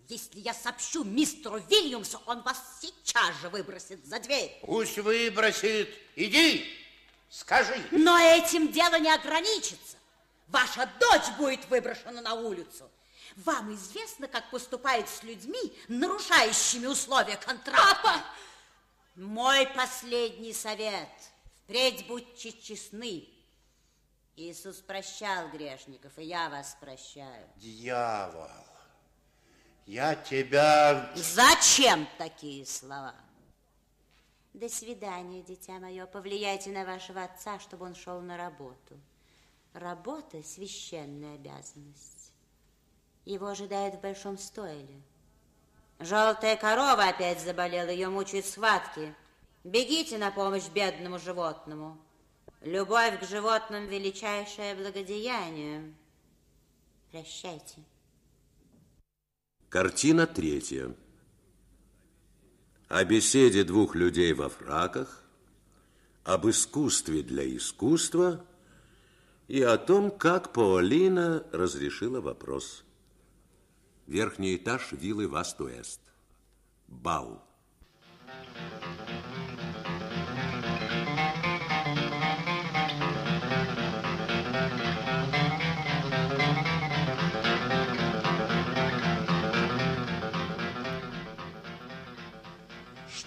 Если я сообщу мистеру Вильямсу, он вас сейчас же выбросит за дверь. Пусть выбросит. Иди, скажи. Но этим дело не ограничится. Ваша дочь будет выброшена на улицу. Вам известно, как поступает с людьми, нарушающими условия контракта? Папа! Мой последний совет. Впредь будьте честны. Иисус прощал грешников, и я вас прощаю. Дьявол, я тебя... Зачем такие слова? До свидания, дитя мое. Повлияйте на вашего отца, чтобы он шел на работу. Работа – священная обязанность. Его ожидают в большом стойле. Желтая корова опять заболела, ее мучают схватки. Бегите на помощь бедному животному. Любовь к животным – величайшее благодеяние. Прощайте. Картина третья. О беседе двух людей во фраках, об искусстве для искусства и о том, как Паолина разрешила вопрос. Верхний этаж виллы Васт-Уэст. Бал.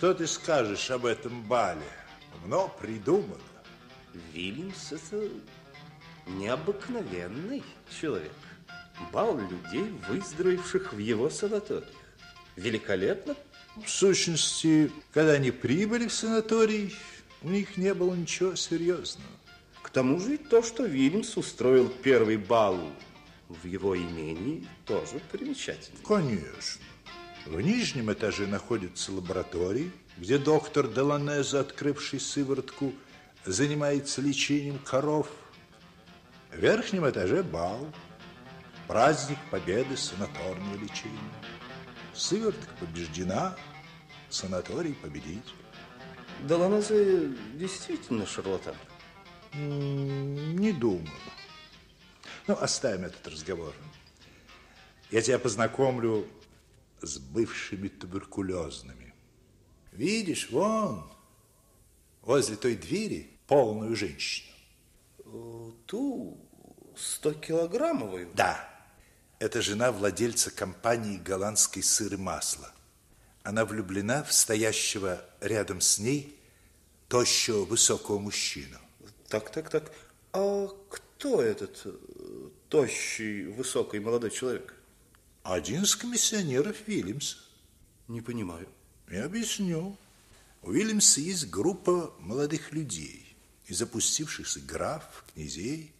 Что ты скажешь об этом бале? Умно придумано. Вильямс – это необыкновенный человек. Бал людей, выздоровевших в его санаториях. Великолепно. В сущности, когда они прибыли в санаторий, у них не было ничего серьезного. К тому же и то, что Вильямс устроил первый бал в его имении, тоже примечательно. Конечно. В нижнем этаже находится лаборатория, где доктор Деланеза, открывший сыворотку, занимается лечением коров. В верхнем этаже бал, праздник победы санаторного лечения. Сыворотка побеждена, санаторий победитель. Деланезе действительно шарлатан? Не думаю. Ну, оставим этот разговор. Я тебя познакомлю с бывшими туберкулезными. Видишь, вон, возле той двери, полную женщину. Ту 100-килограммовую? Да. Это жена владельца компании голландской сыр и масла. Она влюблена в стоящего рядом с ней тощего высокого мужчину. Так, так, так. А кто этот э, тощий, высокий молодой человек? Один из комиссионеров Вильямса. Не понимаю. Я объясню. У Вильямса есть группа молодых людей, из опустившихся граф, князей.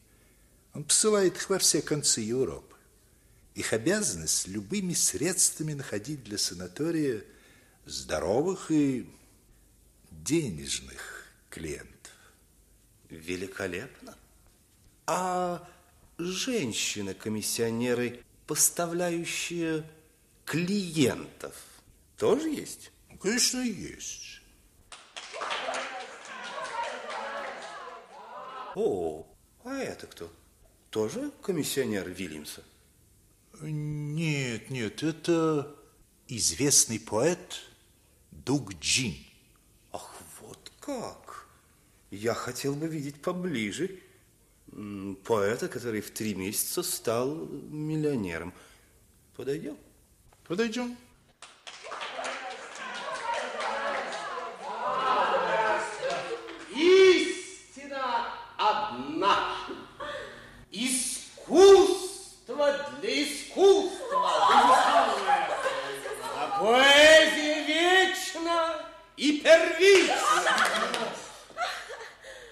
Он посылает их во все концы Европы. Их обязанность любыми средствами находить для санатория здоровых и денежных клиентов. Великолепно. А женщины-комиссионеры, поставляющие клиентов, тоже есть? Конечно, есть. О, а это кто? Тоже комиссионер Вильямса? Нет, нет, это известный поэт Дуг Джин. Ах, вот как! Я хотел бы видеть поближе поэта, который в три месяца стал миллионером. Подойдем? Подойдем. Истина одна. Искусство для искусства. А поэзия вечна и первична.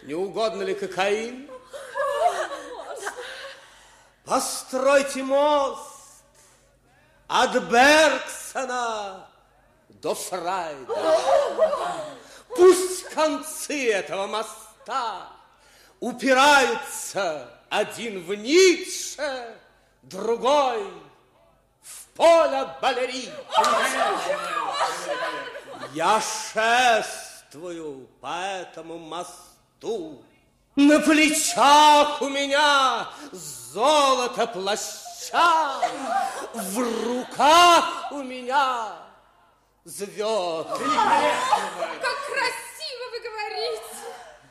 Не угодно ли кокаин? Постройте мост от Бергсона до Фрайда. Пусть концы этого моста упираются один в Ницше, другой в поле балерин. Я шествую по этому мосту. На плечах у меня золото плаща, в руках у меня звезд. Как красиво вы говорите.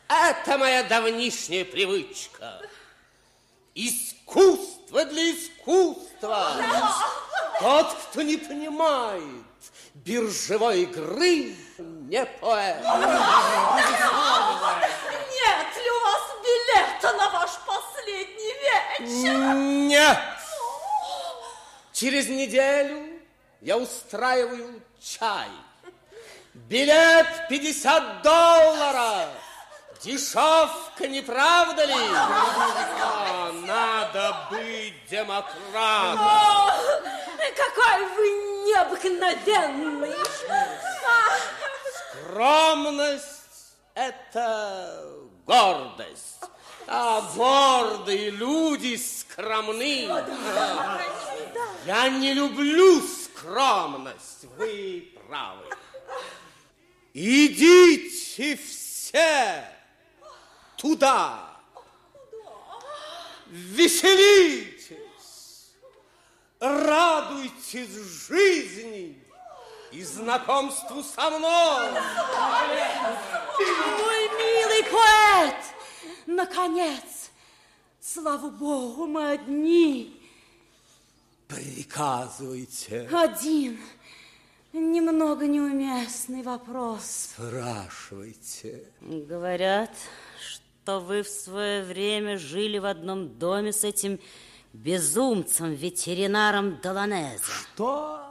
Это моя давнишняя привычка. Искусство для искусства. Тот, кто не понимает биржевой игры, не поэт. Нет ли у вас билета на ваш последний вечер? Нет. Через неделю я устраиваю чай. Билет 50 долларов. Дешевка, не правда ли? А, надо быть демократом. О, какой вы необыкновенный! Скромность – это гордость. А гордые люди скромны. Я не люблю скромность. Вы правы. Идите все туда. Веселитесь. Радуйтесь жизни и знакомству со мной. Мой милый поэт! Наконец! Слава Богу, мы одни. Приказывайте. Один. Немного неуместный вопрос. Спрашивайте. Говорят, что вы в свое время жили в одном доме с этим безумцем, ветеринаром Доланеза. Что?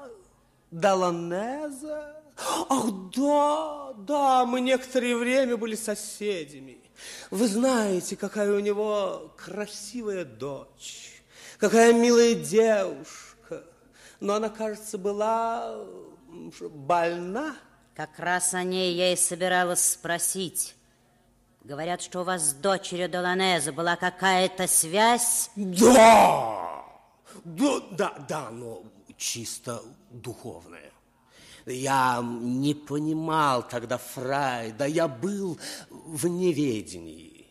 Доланеза? Ах, да, да, мы некоторое время были соседями. Вы знаете, какая у него красивая дочь, какая милая девушка. Но она, кажется, была больна. Как раз о ней я и собиралась спросить. Говорят, что у вас с дочерью Доланеза была какая-то связь? Да! Да, да, да, но чисто духовная. Я не понимал тогда Фрайда, я был в неведении.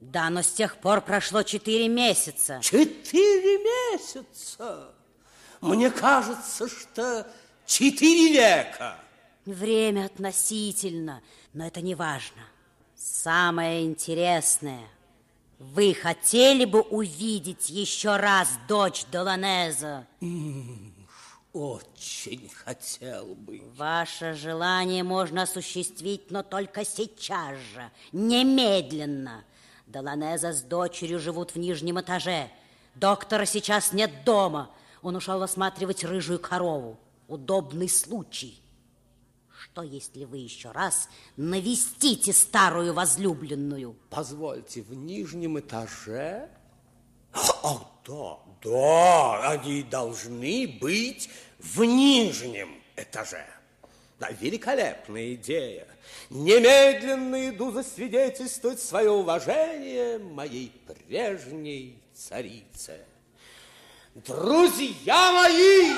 Да, но с тех пор прошло четыре месяца. Четыре месяца? Мне кажется, что четыре века. Время относительно, но это не важно. Самое интересное. Вы хотели бы увидеть еще раз дочь Доланеза? Очень хотел бы. Ваше желание можно осуществить, но только сейчас же, немедленно. Доланеза с дочерью живут в нижнем этаже. Доктора сейчас нет дома. Он ушел осматривать рыжую корову. Удобный случай. Что, если вы еще раз навестите старую возлюбленную? Позвольте, в нижнем этаже? Ах, да, да, они должны быть в нижнем этаже. Да, великолепная идея. Немедленно иду засвидетельствовать свое уважение моей прежней царице. Друзья мои,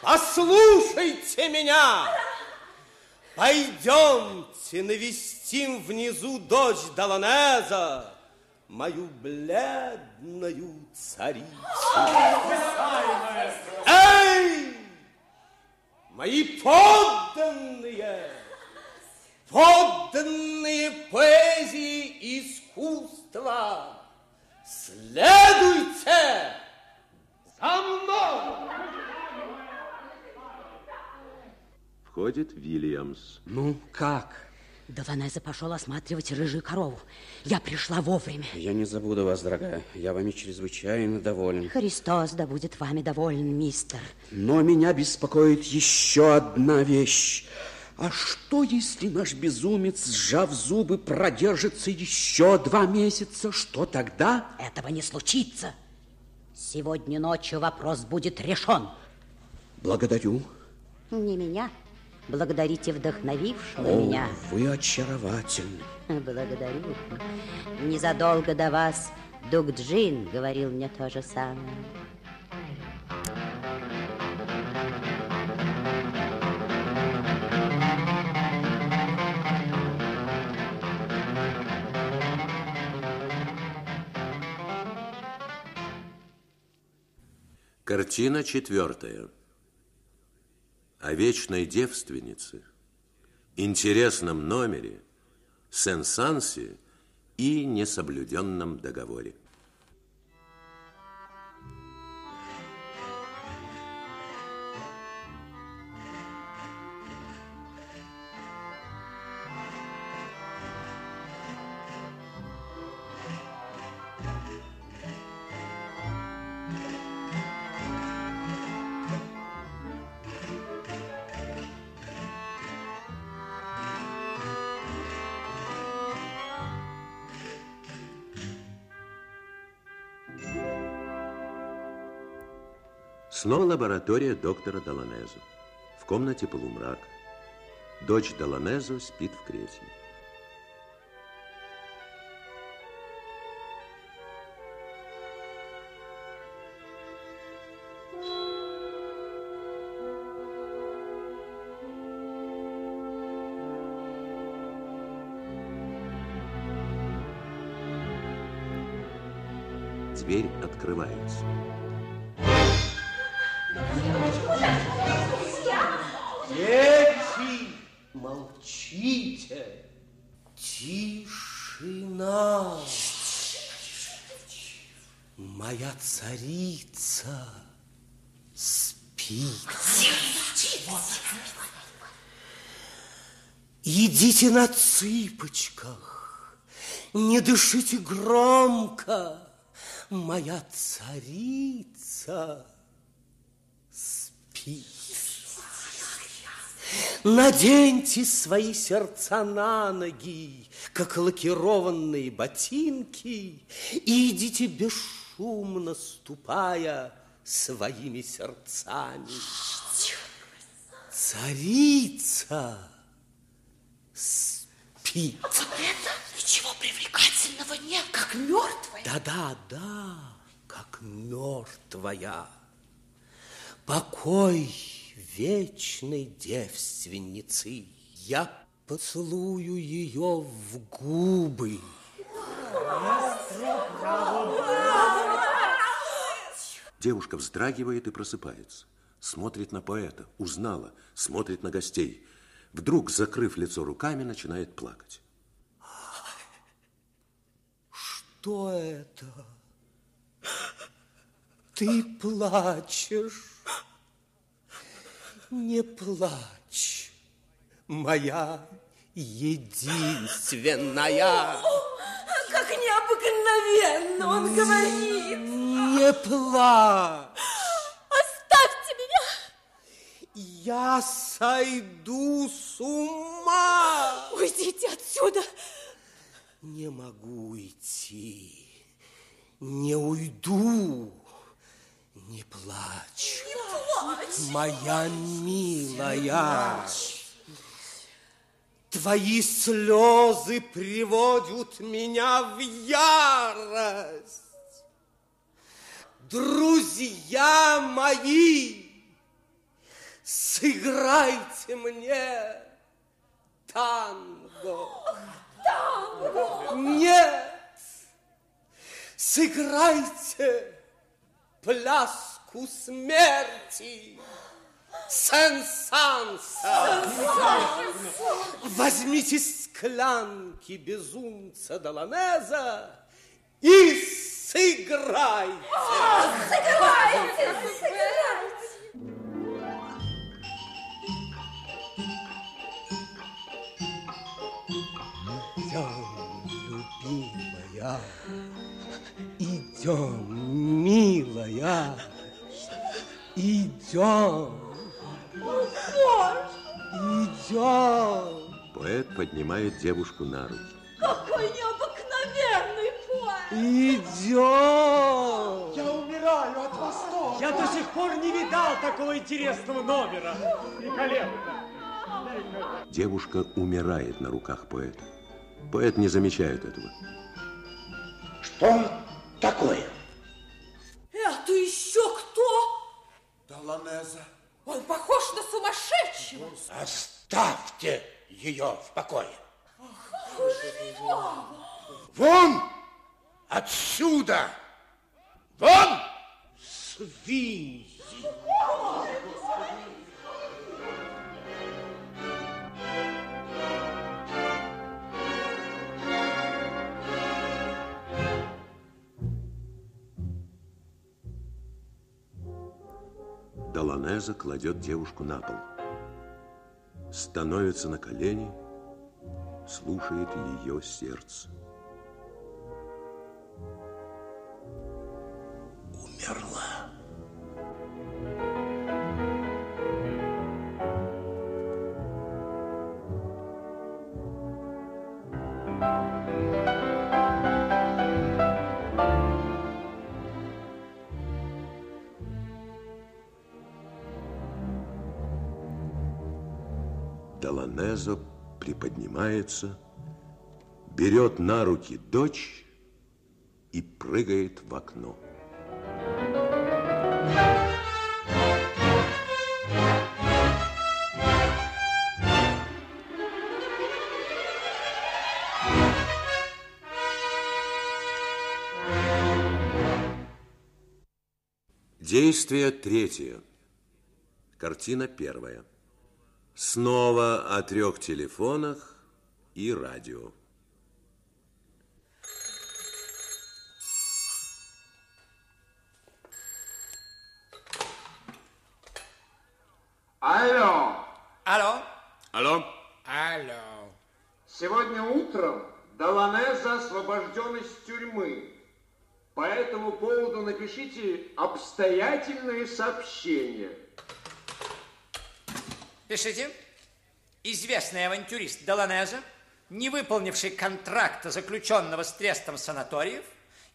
послушайте меня. Пойдемте навестим внизу дочь Доланеза, мою бледную царицу. Эй, мои подданные, подданные поэзии и искусства, следуйте за мной! Входит Вильямс. Ну, как? Доланеза пошел осматривать рыжую корову. Я пришла вовремя. Я не забуду вас, дорогая. Я вами чрезвычайно доволен. Христос да будет вами доволен, мистер. Но меня беспокоит еще одна вещь. А что, если наш безумец, сжав зубы, продержится еще два месяца? Что тогда? Этого не случится. Сегодня ночью вопрос будет решен. Благодарю. Не меня. Благодарите вдохновившего О, меня. Вы очаровательны. Благодарю. Незадолго до вас Дукджин говорил мне то же самое. Картина четвертая. О вечной девственнице, интересном номере, сенсансе и несоблюденном договоре. Снова лаборатория доктора Доланезо. В комнате полумрак. Дочь Доланезо спит в кресле. Дверь открывается. Моя царица спит. Идите на цыпочках, не дышите громко. Моя царица спит. Наденьте свои сердца на ноги, как лакированные ботинки, и идите бесшумно ступая своими сердцами. Царица спит. Вот это ничего привлекательного нет, как мертвая. Да-да, да, как мертвая. Покой вечной девственницы. Я поцелую ее в губы. Девушка вздрагивает и просыпается. Смотрит на поэта, узнала, смотрит на гостей. Вдруг, закрыв лицо руками, начинает плакать. Что это? Ты плачешь. Не плачь, моя единственная. Как необыкновенно он говорит. Не плачь. Оставьте меня. Я сойду с ума. Уйдите отсюда. Не могу идти. Не уйду. Не плачь. Не плачь. Моя милая. Твои слезы приводят меня в ярость. Друзья мои, сыграйте мне танго. Танго? Нет, сыграйте пляску смерти. Сенсанса. Возьмите склянки безумца Доланеза и сыграйте. Сыграйте, сыграйте. Идем, любимая, идем, милая, идем, идем. Поэт поднимает девушку на руки. Какой необыкновенный поэт. Идем. Я умираю от восторга. Я до сих пор не видал такого интересного номера. Великолепно. Девушка умирает на руках поэта. Поэт не замечает этого. Что такое? Это еще кто? Доланеза. Он похож на сумасшедшего. Оставьте ее в покое. Ах, Вон! Отсюда! Вон! Свиньи. Доланеза кладет девушку на пол. Становится на колени, слушает ее сердце. Умерла. Доланезо приподнимается, берет на руки дочь и прыгает в окно. Действие третье. Картина первая. Снова о трех телефонах и радио. Алло. Алло. Алло. Алло. Сегодня утром Доланеза освобожден из тюрьмы. По этому поводу напишите обстоятельные сообщения. Пишите. Известный авантюрист Доланеза, не выполнивший контракта, заключенного с трестом санаториев,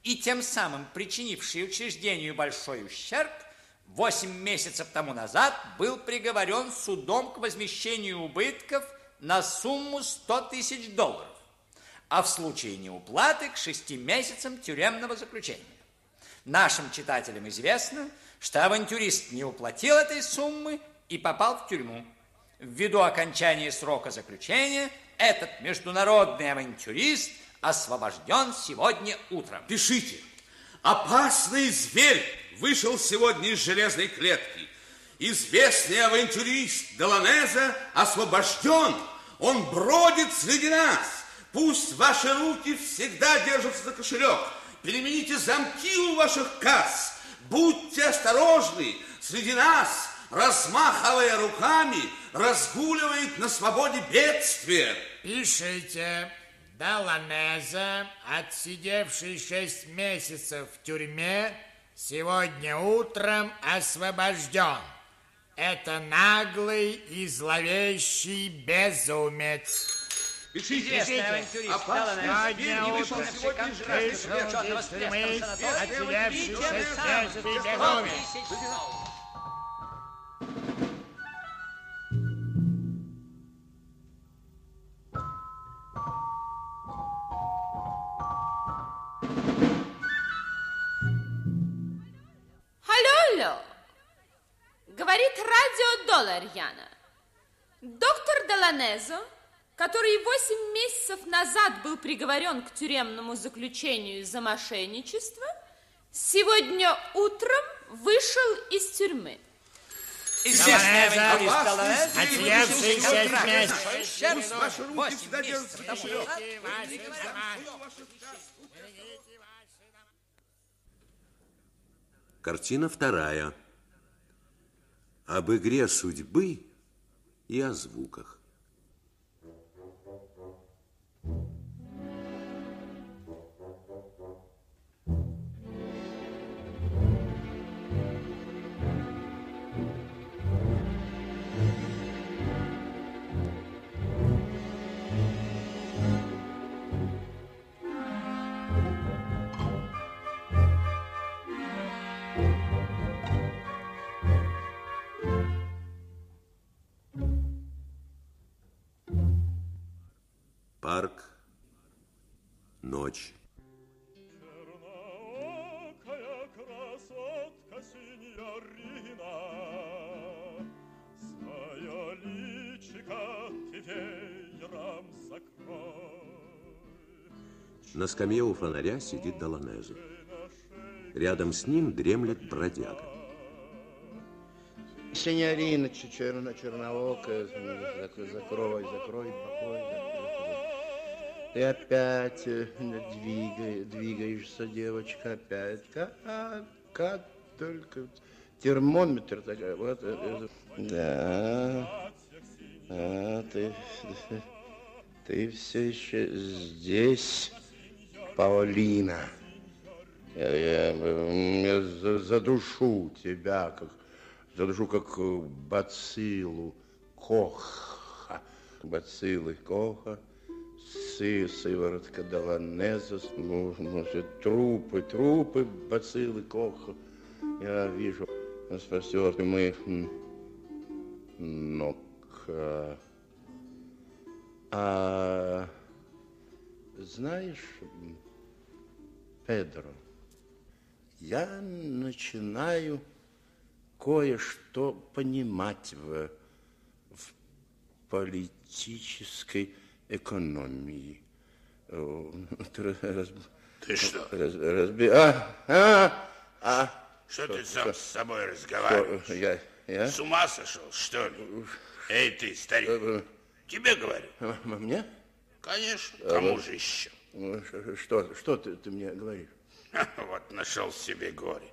и тем самым причинивший учреждению большой ущерб, 8 месяцев тому назад был приговорен судом к возмещению убытков на сумму 100 тысяч долларов, а в случае неуплаты к 6 месяцам тюремного заключения. Нашим читателям известно, что авантюрист не уплатил этой суммы и попал в тюрьму. Ввиду окончания срока заключения этот международный авантюрист освобожден сегодня утром. Пишите. Опасный зверь вышел сегодня из железной клетки. Известный авантюрист Доланеза освобожден. Он бродит среди нас. Пусть ваши руки всегда держатся за кошелек. Перемените замки у ваших касс. Будьте осторожны. Среди нас, размахивая руками, разгуливает на свободе бедствие. Пишите. Доланеза, отсидевший шесть месяцев в тюрьме, сегодня утром освобожден. Это наглый и зловещий безумец. Сегодня зверь утром вышел сегодня из железной вышел из тюрьмы, отсидевший шесть месяцев безумец. Алло, алло. Говорит радио Доллар Яна. Доктор Деланезо, который 8 месяцев назад был приговорен к тюремному заключению за мошенничество, сегодня утром вышел из тюрьмы. Известный Доланеза, авантюрист Доланеза, отсидевший выпустил шесть контракт месяцев. за ущерб Пусть ваши руки 8 всегда держатся месяцев за тому кошелек. назад. Картина вторая. Об игре судьбы и о звуках. Парк. Ночь. Черноокая красотка синьорина, Свое личико ты веером закрой. На скамье у фонаря сидит Доланеза. Рядом с ним дремлет бродяга. Синьорина черно черноокая, зак- закрой, закрой, покой. Ты опять э, двигай, двигаешься, девочка, опять. Как, как только термометр такой. Вот, э, э, да. А, ты, ты все еще здесь, Паулина. Я, я, я за- задушу тебя, как задушу, как бациллу Коха. Бациллы Коха, сы, сыворотка ну, все трупы, трупы бациллы Коха. Я вижу спасет моих м, ног. А, знаешь, Педро, я начинаю кое-что понимать в, в политической экономии. Э, раз- Ты что? раз- разби- а, а, а. Что ты сам что- с собой разговариваешь? что, Я, я? С ума сошел, что ли? Эй, ты, старик, тебе говорю. А, Мне? Конечно, А, кому вот. же еще? Что, что ты, ты мне говоришь? Вот нашел себе горе.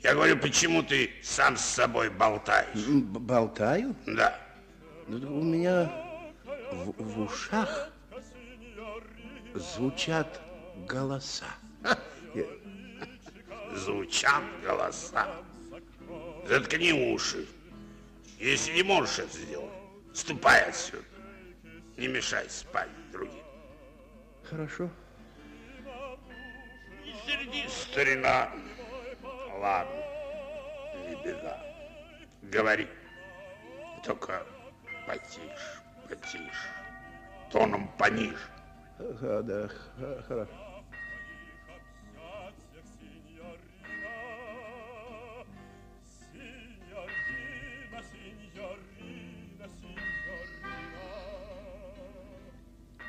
Я говорю, почему ты сам с собой болтаешь? Болтаю? Да. Ну, У меня в, в ушах звучат голоса. Звучат голоса. Заткни уши. Если не можешь это сделать, ступай отсюда. Не мешай спать другим. Хорошо. Не сердись, старина. Ладно, не беда. Говори. Только потише, потише. Тоном пониже. Ага, да, хорошо.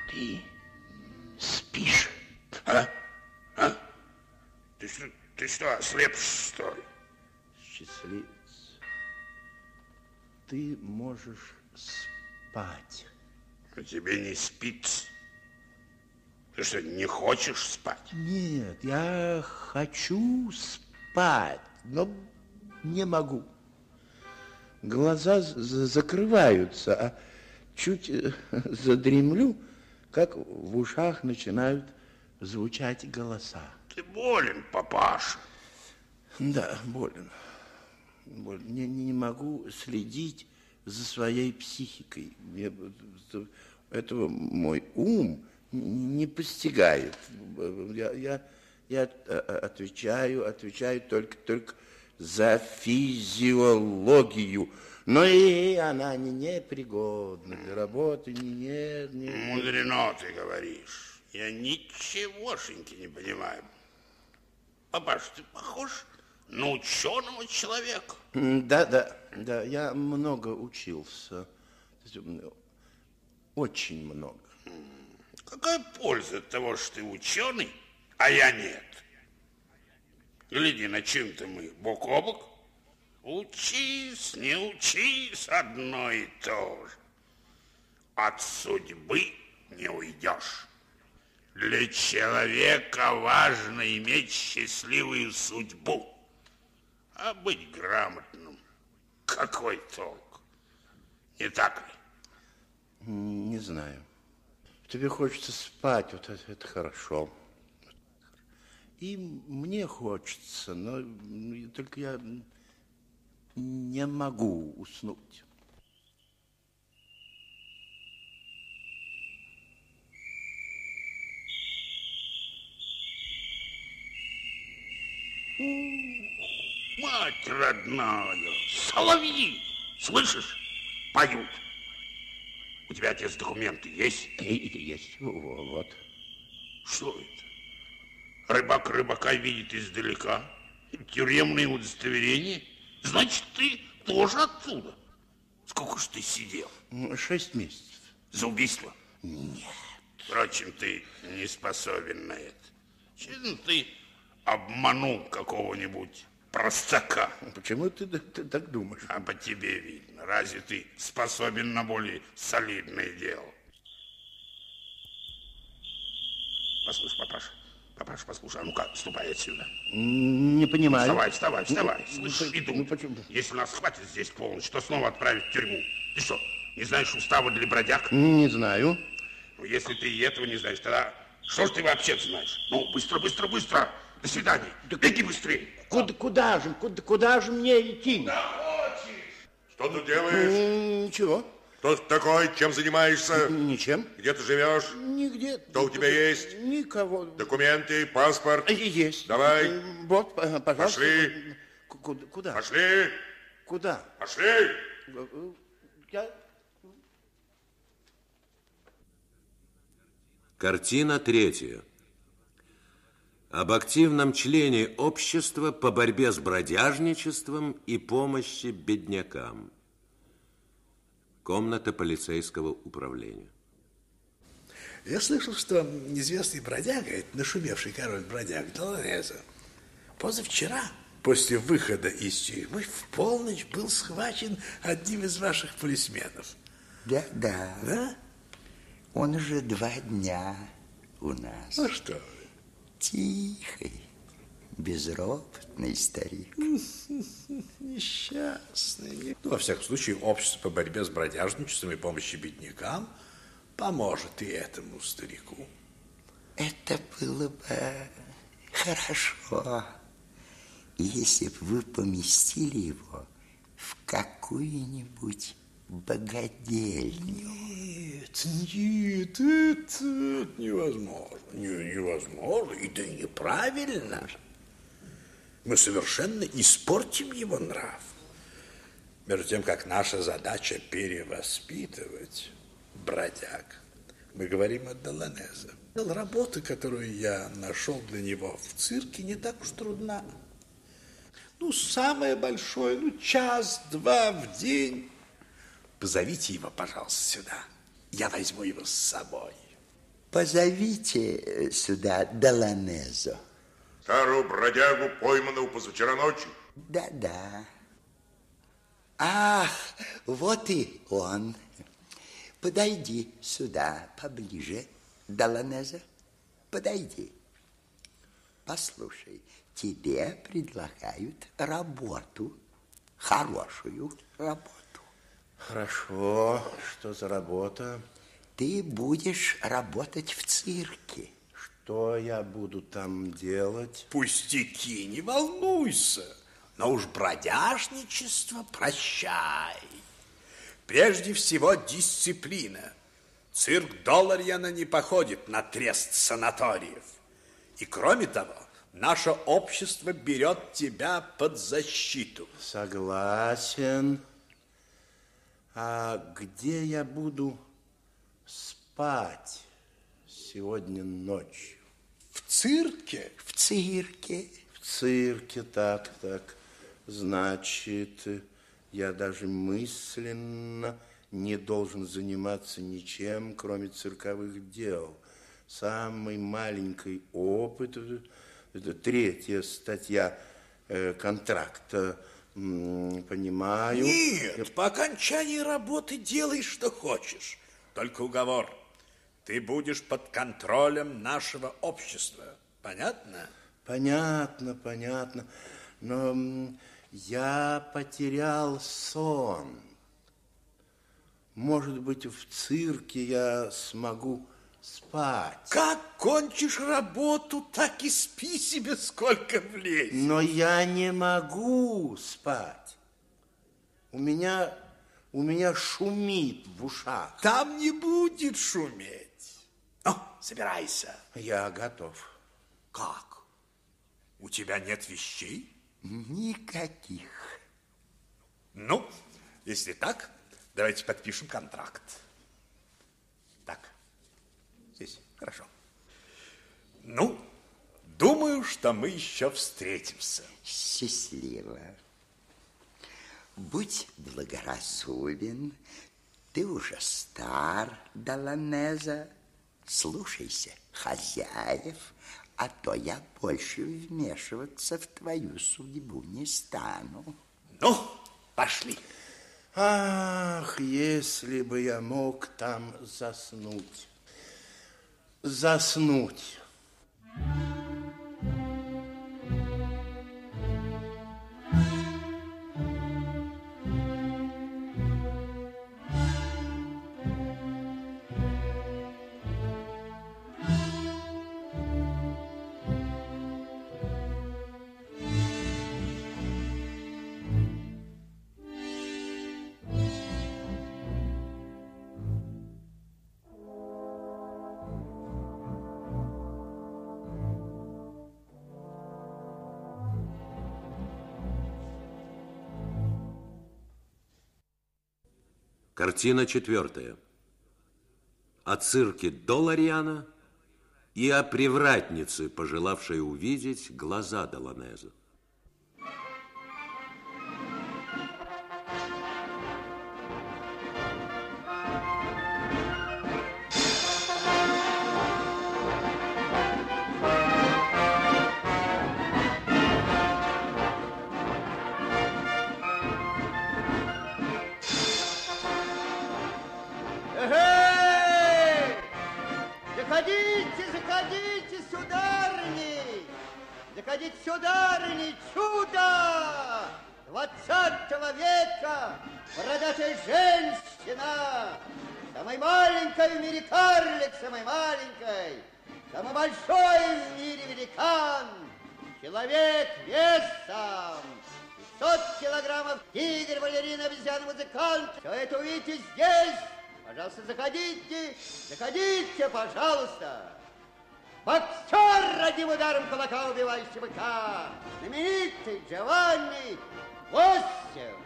Ты спишь? А? А? Ты ты что, ослеп, что ли? Счастливец. Ты можешь спать. А тебе не спится? Ты что, не хочешь спать? Нет, я хочу спать, но не могу. Глаза закрываются, а чуть э, (laughs) задремлю, как в ушах начинают звучать голоса. Ты болен, папаша. Да, болен. болен. Не, не могу следить за своей психикой. Вот этого мой ум не постигает. Я, я, я э, отвечаю, отвечаю только, только за физиологию. Но и она не непригодна для работы, не, не, не. Мудрено ты говоришь. Я ничегошеньки не понимаю. Папаш, ты похож на ученого человека. Да, да, да, я много учился. Очень много. Какая польза от того, что ты ученый, а я нет? Гляди, на чем-то мы бок о бок. Учись, не учись, одно и то же. От судьбы не уйдешь. Для человека важно иметь счастливую судьбу. А быть грамотным, какой толк? Не так ли? Не знаю. Тебе хочется спать, вот это, это хорошо. И мне хочется, но только я не могу уснуть. Мать родная, соловьи, слышишь, поют. У тебя отец документы есть? Есть, вот. Что это? Рыбак рыбака видит издалека. Тюремное удостоверение. Значит, ты тоже оттуда. Сколько ж ты сидел? Шесть месяцев. За убийство? Нет. Впрочем, ты не способен на это. Честно, ты обманул какого-нибудь простака. Почему ты, ты так думаешь? А по тебе видно. Разве ты способен на более солидное дело? Послушай, папаша, папаша, послушай, а ну-ка, ступай отсюда. Не понимаю. Вставай, вставай, вставай. Ну, Слышь, ну, иду. ну, почему? Если нас хватит здесь полночь, то снова отправят в тюрьму. Ты что, не знаешь устава для бродяг? Не знаю. Ну, если ты и этого не знаешь, тогда что ж ты вообще знаешь? Ну, быстро, быстро, быстро. До свидания. Беги быстрее. Куда, куда же, куда, куда же мне идти? Что тут делаешь? Ничего. Кто ты такой? Чем занимаешься? Ничем. Где ты живешь? Нигде. Кто у тебя есть? Никого. Документы, паспорт? Есть. Давай. Вот, п- пожалуйста. Пошли. Куда? Куда? Пошли. Куда? Пошли. Я... Картина третья. Об активном члене общества по борьбе с бродяжничеством и помощи беднякам. Комната полицейского управления. Я слышал, что известный бродяга, это нашумевший король бродяг Долореза, позавчера, после выхода из тюрьмы, в полночь был схвачен одним из ваших полисменов. Да, да. Да? Он уже два дня у нас. Ну что вы. Тихий, безропотный старик. (laughs) Несчастный. Ну, во всяком случае, общество по борьбе с бродяжничеством и помощи беднякам поможет и этому старику. Это было бы хорошо, если бы вы поместили его в какую-нибудь богадельню. Нет, нет, это невозможно. Не- невозможно, и неправильно. Мы совершенно испортим его нрав. Между тем, как наша задача перевоспитывать бродяг, мы говорим о Доланезе. Работа, которую я нашел для него в цирке, не так уж трудна. Ну, самое большое, ну, час-два в день. Позовите его, пожалуйста, сюда. Я возьму его с собой. Позовите э, сюда Доланезо. Старую бродягу, пойманную позавчера ночью. Да-да. Ах, вот и он. Подойди сюда поближе, Доланеза. Подойди. Послушай, тебе предлагают работу, хорошую работу. Хорошо. Что за работа? Ты будешь работать в цирке. Что я буду там делать? Пустяки, не волнуйся. Но уж бродяжничество прощай. Прежде всего дисциплина. Цирк Долларьяна не походит на трест санаториев. И кроме того, наше общество берет тебя под защиту. Согласен. А где я буду спать сегодня ночью? В цирке? В цирке. В цирке, так, так. Значит, я даже мысленно не должен заниматься ничем, кроме цирковых дел. Самый маленький опыт, это третья статья э, контракта, понимаю. Нет, по окончании работы делай, что хочешь. Только уговор. Ты будешь под контролем нашего общества. Понятно? Понятно, понятно. Но я потерял сон. Может быть, в цирке я смогу спать. Как кончишь работу, так и спи себе сколько влезет. Но я не могу спать. У меня, у меня шумит в ушах. Там не будет шуметь. Ну, собирайся. Я готов. Как? У тебя нет вещей? Никаких. Ну, если так, давайте подпишем контракт. Так, здесь, хорошо. Ну, думаю, что мы еще встретимся. Счастливо. Будь благоразумен, ты уже стар, Доланеза. Слушайся хозяев, А то я больше вмешиваться в твою судьбу не стану. Ну, пошли. Ах, если бы я мог там заснуть. Заснуть. Картина четвертая. О цирке Долариана и о привратнице, пожелавшей увидеть глаза Доланеза. Сударыни, чудо! Двадцатого века бородатая женщина! Самой маленькой в мире карлик, самой маленькой! Самый большой в мире великан! Человек весом! 500 килограммов тигр, балерина, обезьяна, музыкант. Все это увидите здесь. Пожалуйста, заходите, заходите, пожалуйста. Боксер одним ударом кулака, убивающий быка. Знаменитый Джованни. Восемь.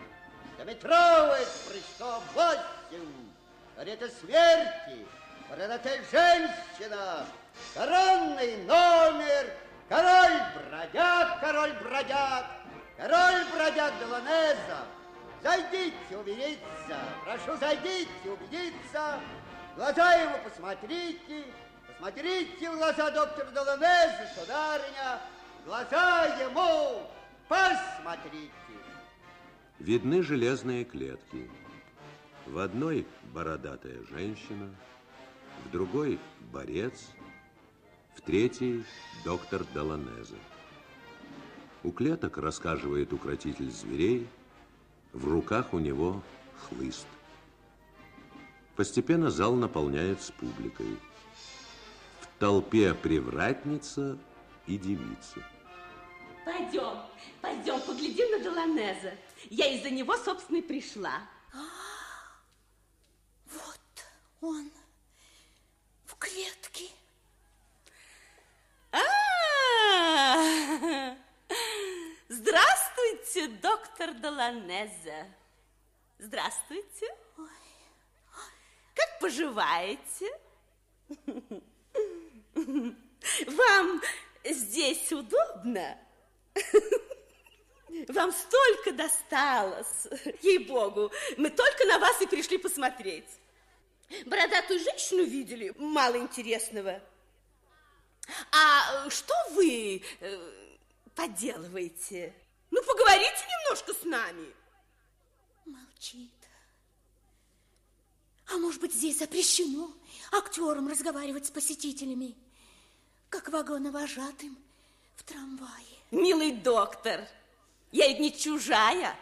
Стометровый с прыжком. Восемь. Карета смерти. Бородатая женщина. Коронный номер. Король-бродяг, король-бродяг. Король-бродяг Деланеза. Зайдите убедиться, прошу, зайдите убедиться. Глаза ему посмотрите, посмотрите в глаза доктора Доланеза, сударыня, глаза ему посмотрите. Видны железные клетки. В одной бородатая женщина, в другой борец, в третьей доктор Доланеза. У клеток рассказывает укротитель зверей, в руках у него хлыст. Постепенно зал наполняется публикой. В толпе привратница и девица. Пойдем, пойдем, поглядим на Доланеза. Я из-за него, собственно, и пришла. Он в клетке. А, Здравствуйте, доктор Доланеза. Здравствуйте. Как поживаете? Вам здесь удобно? Вам столько досталось. Ей-богу, мы только на вас и пришли посмотреть. Бородатую женщину видели? Мало интересного. А что вы э, поделываете? Ну, поговорите немножко с нами. Молчит. А может быть, здесь запрещено актерам разговаривать с посетителями, как вагоновожатым в трамвае. Милый доктор, я ведь не чужая.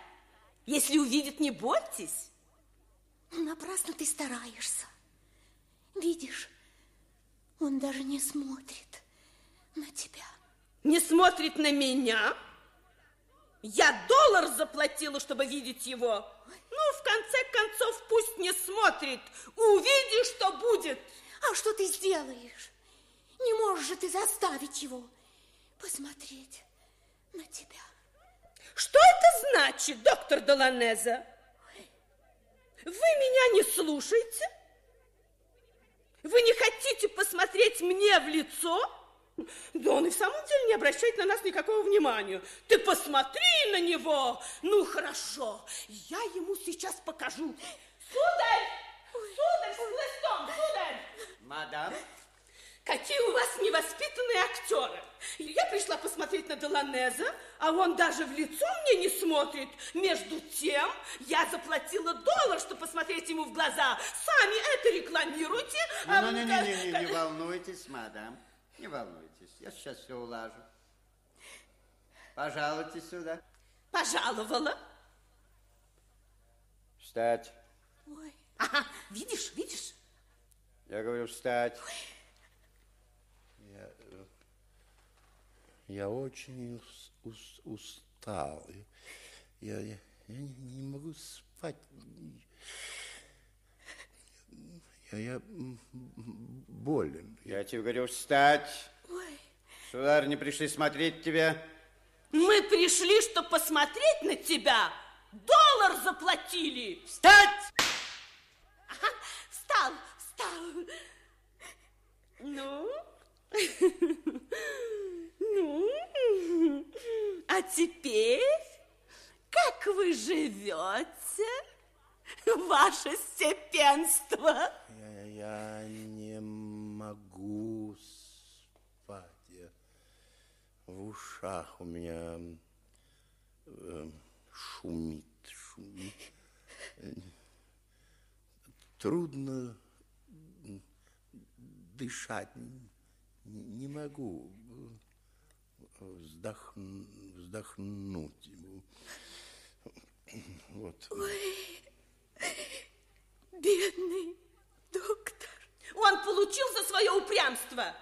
Если увидит, не бойтесь. Напрасно ты стараешься. Видишь, он даже не смотрит на тебя. Не смотрит на меня? Я доллар заплатила, чтобы видеть его. Ну, в конце концов, пусть не смотрит. Увидишь, что будет. А что ты сделаешь? Не можешь же ты заставить его посмотреть на тебя. Что это значит, доктор Доланеза? Вы меня не слушаете? Вы не хотите посмотреть мне в лицо? Да он и в самом деле не обращает на нас никакого внимания. Ты посмотри на него. Ну, хорошо, я ему сейчас покажу. Сударь! Сударь, с хлыстом, сударь! Мадам, Какие у вас невоспитанные актеры. Я пришла посмотреть на Деланеза, а он даже в лицо мне не смотрит. Между тем, я заплатила доллар, чтобы посмотреть ему в глаза. Сами это рекламируйте. а Ну, ну, не, не, не, не, не волнуйтесь, мадам. Не волнуйтесь, я сейчас все улажу. Пожалуйте сюда. Пожаловала. Встать. Ой. Ага, видишь, видишь? Я говорю, встать. Я, э, я очень ус- ус- устал. Я, я, я не, не могу спать. Я, я болен. Я тебе говорю, встать. Ой. Сударь, не пришли смотреть тебя. Мы пришли, чтобы посмотреть на тебя. Доллар заплатили. Встать! Ага, встал, встал. Ну? А теперь, как вы живете, ваше степенство? Я, я не могу спать. В ушах у меня э, шумит, шумит. Трудно дышать. Не могу вздохн- вздохнуть. Вот. Ой, бедный доктор. Он получил за свое упрямство.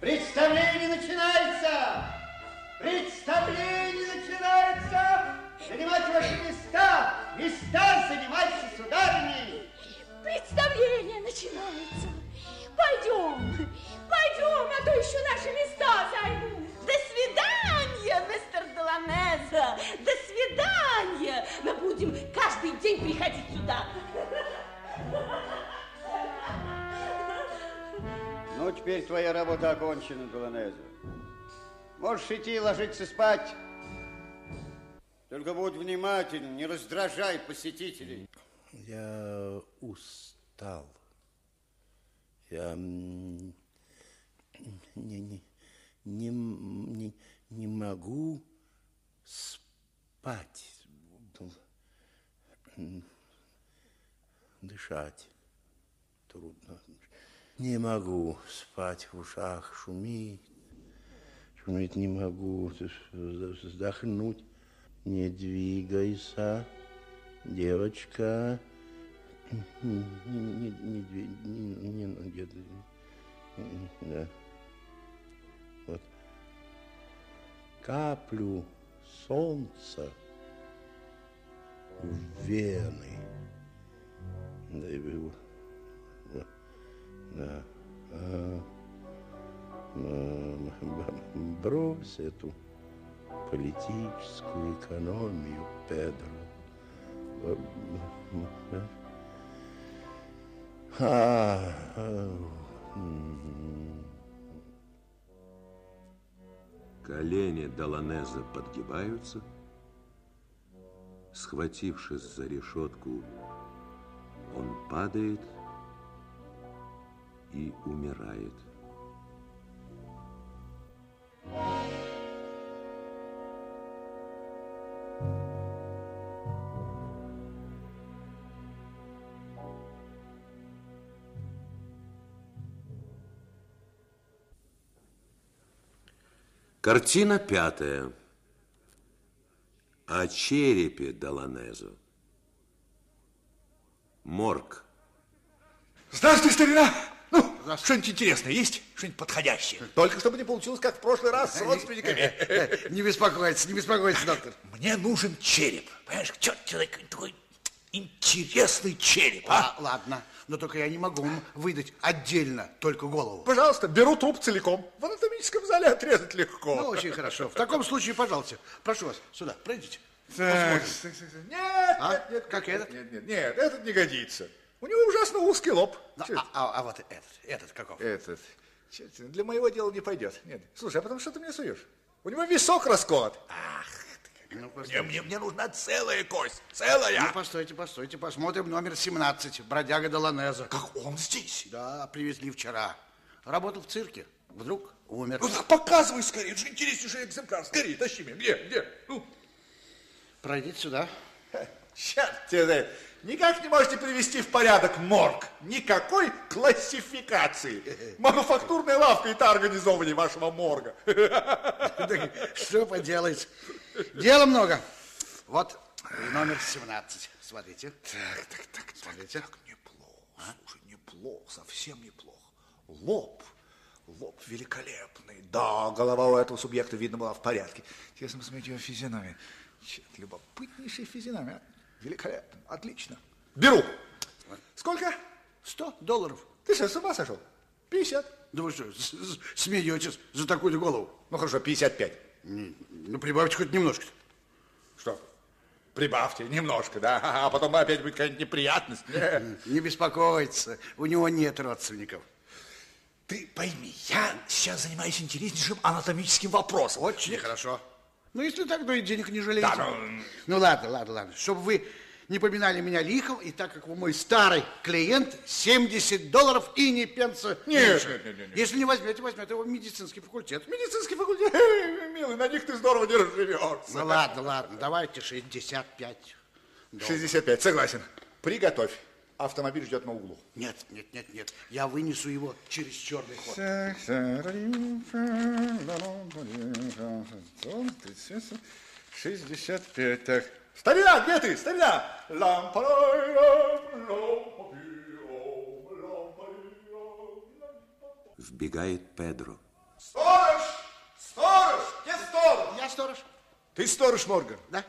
Представление начинается! Представление Занимайте ваши места! Места занимайте, сударыни! Представление начинается. Пойдем, пойдем, а то еще наши места займут. До свидания, мистер Деланеза. До свидания. Мы будем каждый день приходить сюда. Ну, теперь твоя работа окончена, Доланеза. Можешь идти и ложиться спать. Только будь внимателен, не раздражай посетителей. Я устал. Я не, не, не, не, не могу спать. Дышать трудно. Не могу спать в ушах, шумит. Шумит не могу, вздохнуть. Не двигайся, девочка. Не, не, не, две- не, не, ну, где-то, да. Вот. Каплю солнца в вены. Да, вот. да. А, б- брось эту политическую экономию, Педро. Э, м, м, а. Колени Доланеза подгибаются. Схватившись за решетку, он падает и умирает. Картина пятая. О черепе Доланезо. Морг. Здравствуй, старина! Ну, что-нибудь интересное есть? Что-нибудь подходящее? Только чтобы не получилось, как в прошлый раз с родственниками. Не беспокойтесь, не беспокойтесь, доктор. Мне нужен череп. Понимаешь, черт человек такой интересный череп, а? А, ладно, но только я не могу вам выдать отдельно только голову. Пожалуйста, беру труп целиком. В анатомическом зале отрезать легко. Ну, очень хорошо. В таком случае, пожалуйста, прошу вас, сюда, пройдите. Так, так, так, так. Нет, А? нет, нет. Как этот? Нет, нет, нет, этот не годится. У него ужасно узкий лоб. Ну, а, а- а вот этот, этот каков? Этот. Черт, для моего дела не пойдет. Нет. Слушай, а потом что ты мне суешь? У него висок расколот. Ах, Ну, мне, мне, мне нужна целая кость. Целая. Ну, постойте, постойте, посмотрим номер 17, бродяга Доланеза. Как он здесь? Да, привезли вчера. Работал в цирке. Вдруг умер. Ну, так показывай скорее, это же интереснейший экземпляр. Скорее, тащи меня. Где, где? Ну. Пройдите сюда. Черт тебе, никак не можете привести в порядок морг. Никакой классификации. Мануфактурная лавка и та организованнее вашего морга. (laughs) Что поделать? Дела много. Вот номер 17. Смотрите. Так, так, так, Смотрите. так, неплохо. Слушай, неплохо, совсем неплохо. Лоб. Лоб великолепный. Да, голова у этого субъекта, видно, была в порядке. Тесно посмотреть его физиономию. Черт, любопытнейшая физиономия. Великолепно, отлично. Беру. Сколько? 100 долларов. Ты что, с ума сошел? 50. Да вы что, смеетесь за такую голову? Ну хорошо, 55. Ну, прибавьте хоть немножко. Что? Прибавьте немножко, да? А потом опять будет какая-нибудь неприятность. Не. Не беспокойтесь, у него нет родственников. Ты пойми, я сейчас занимаюсь интереснейшим анатомическим вопросом. Очень хорошо. Ну, если так, то и денег не жалеете. Да, ну- Ну, ладно, ладно, ладно. Чтобы вы не поминали меня лихом, и так как вы мой старый клиент, 70 долларов и не пенса Нет, нет, нет, нет. Если не возьмете, возьмете его в медицинский факультет. Медицинский факультет, милый, на них ты здорово не разживешься. Ну, ладно, ладно, давайте 65 долларов. 65, согласен. Приготовь. Автомобиль ждет на углу. Нет, нет, нет, нет. Я вынесу его через черный ход. 65, так. Старина, где ты, старина? Вбегает Педро. Сторож! Сторож! Где сторож? Я сторож. Ты сторож, Морган? Да.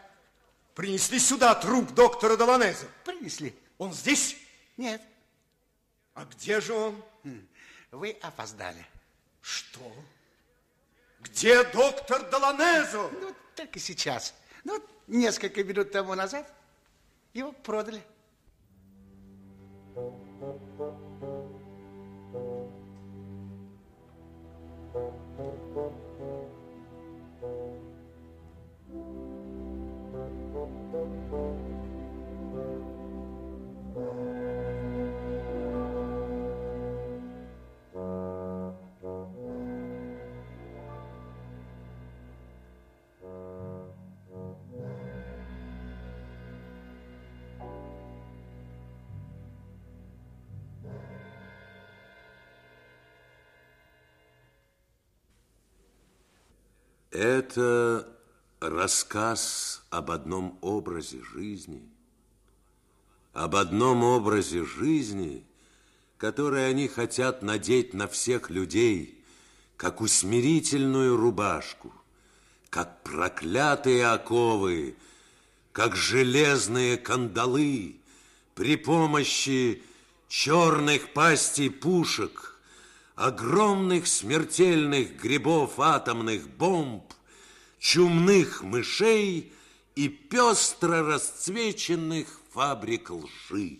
Принесли сюда труп доктора Доланеза. Принесли. Он здесь? Нет. А где же он? Вы опоздали. Что? Где доктор Доланезо? Ну, только сейчас. Ну, несколько минут тому назад его продали. Это рассказ об одном образе жизни, об одном образе жизни, который они хотят надеть на всех людей, как усмирительную рубашку, как проклятые оковы, как железные кандалы при помощи черных пастей пушек, огромных смертельных грибов атомных бомб, чумных мышей и пестро расцвеченных фабрик лжи.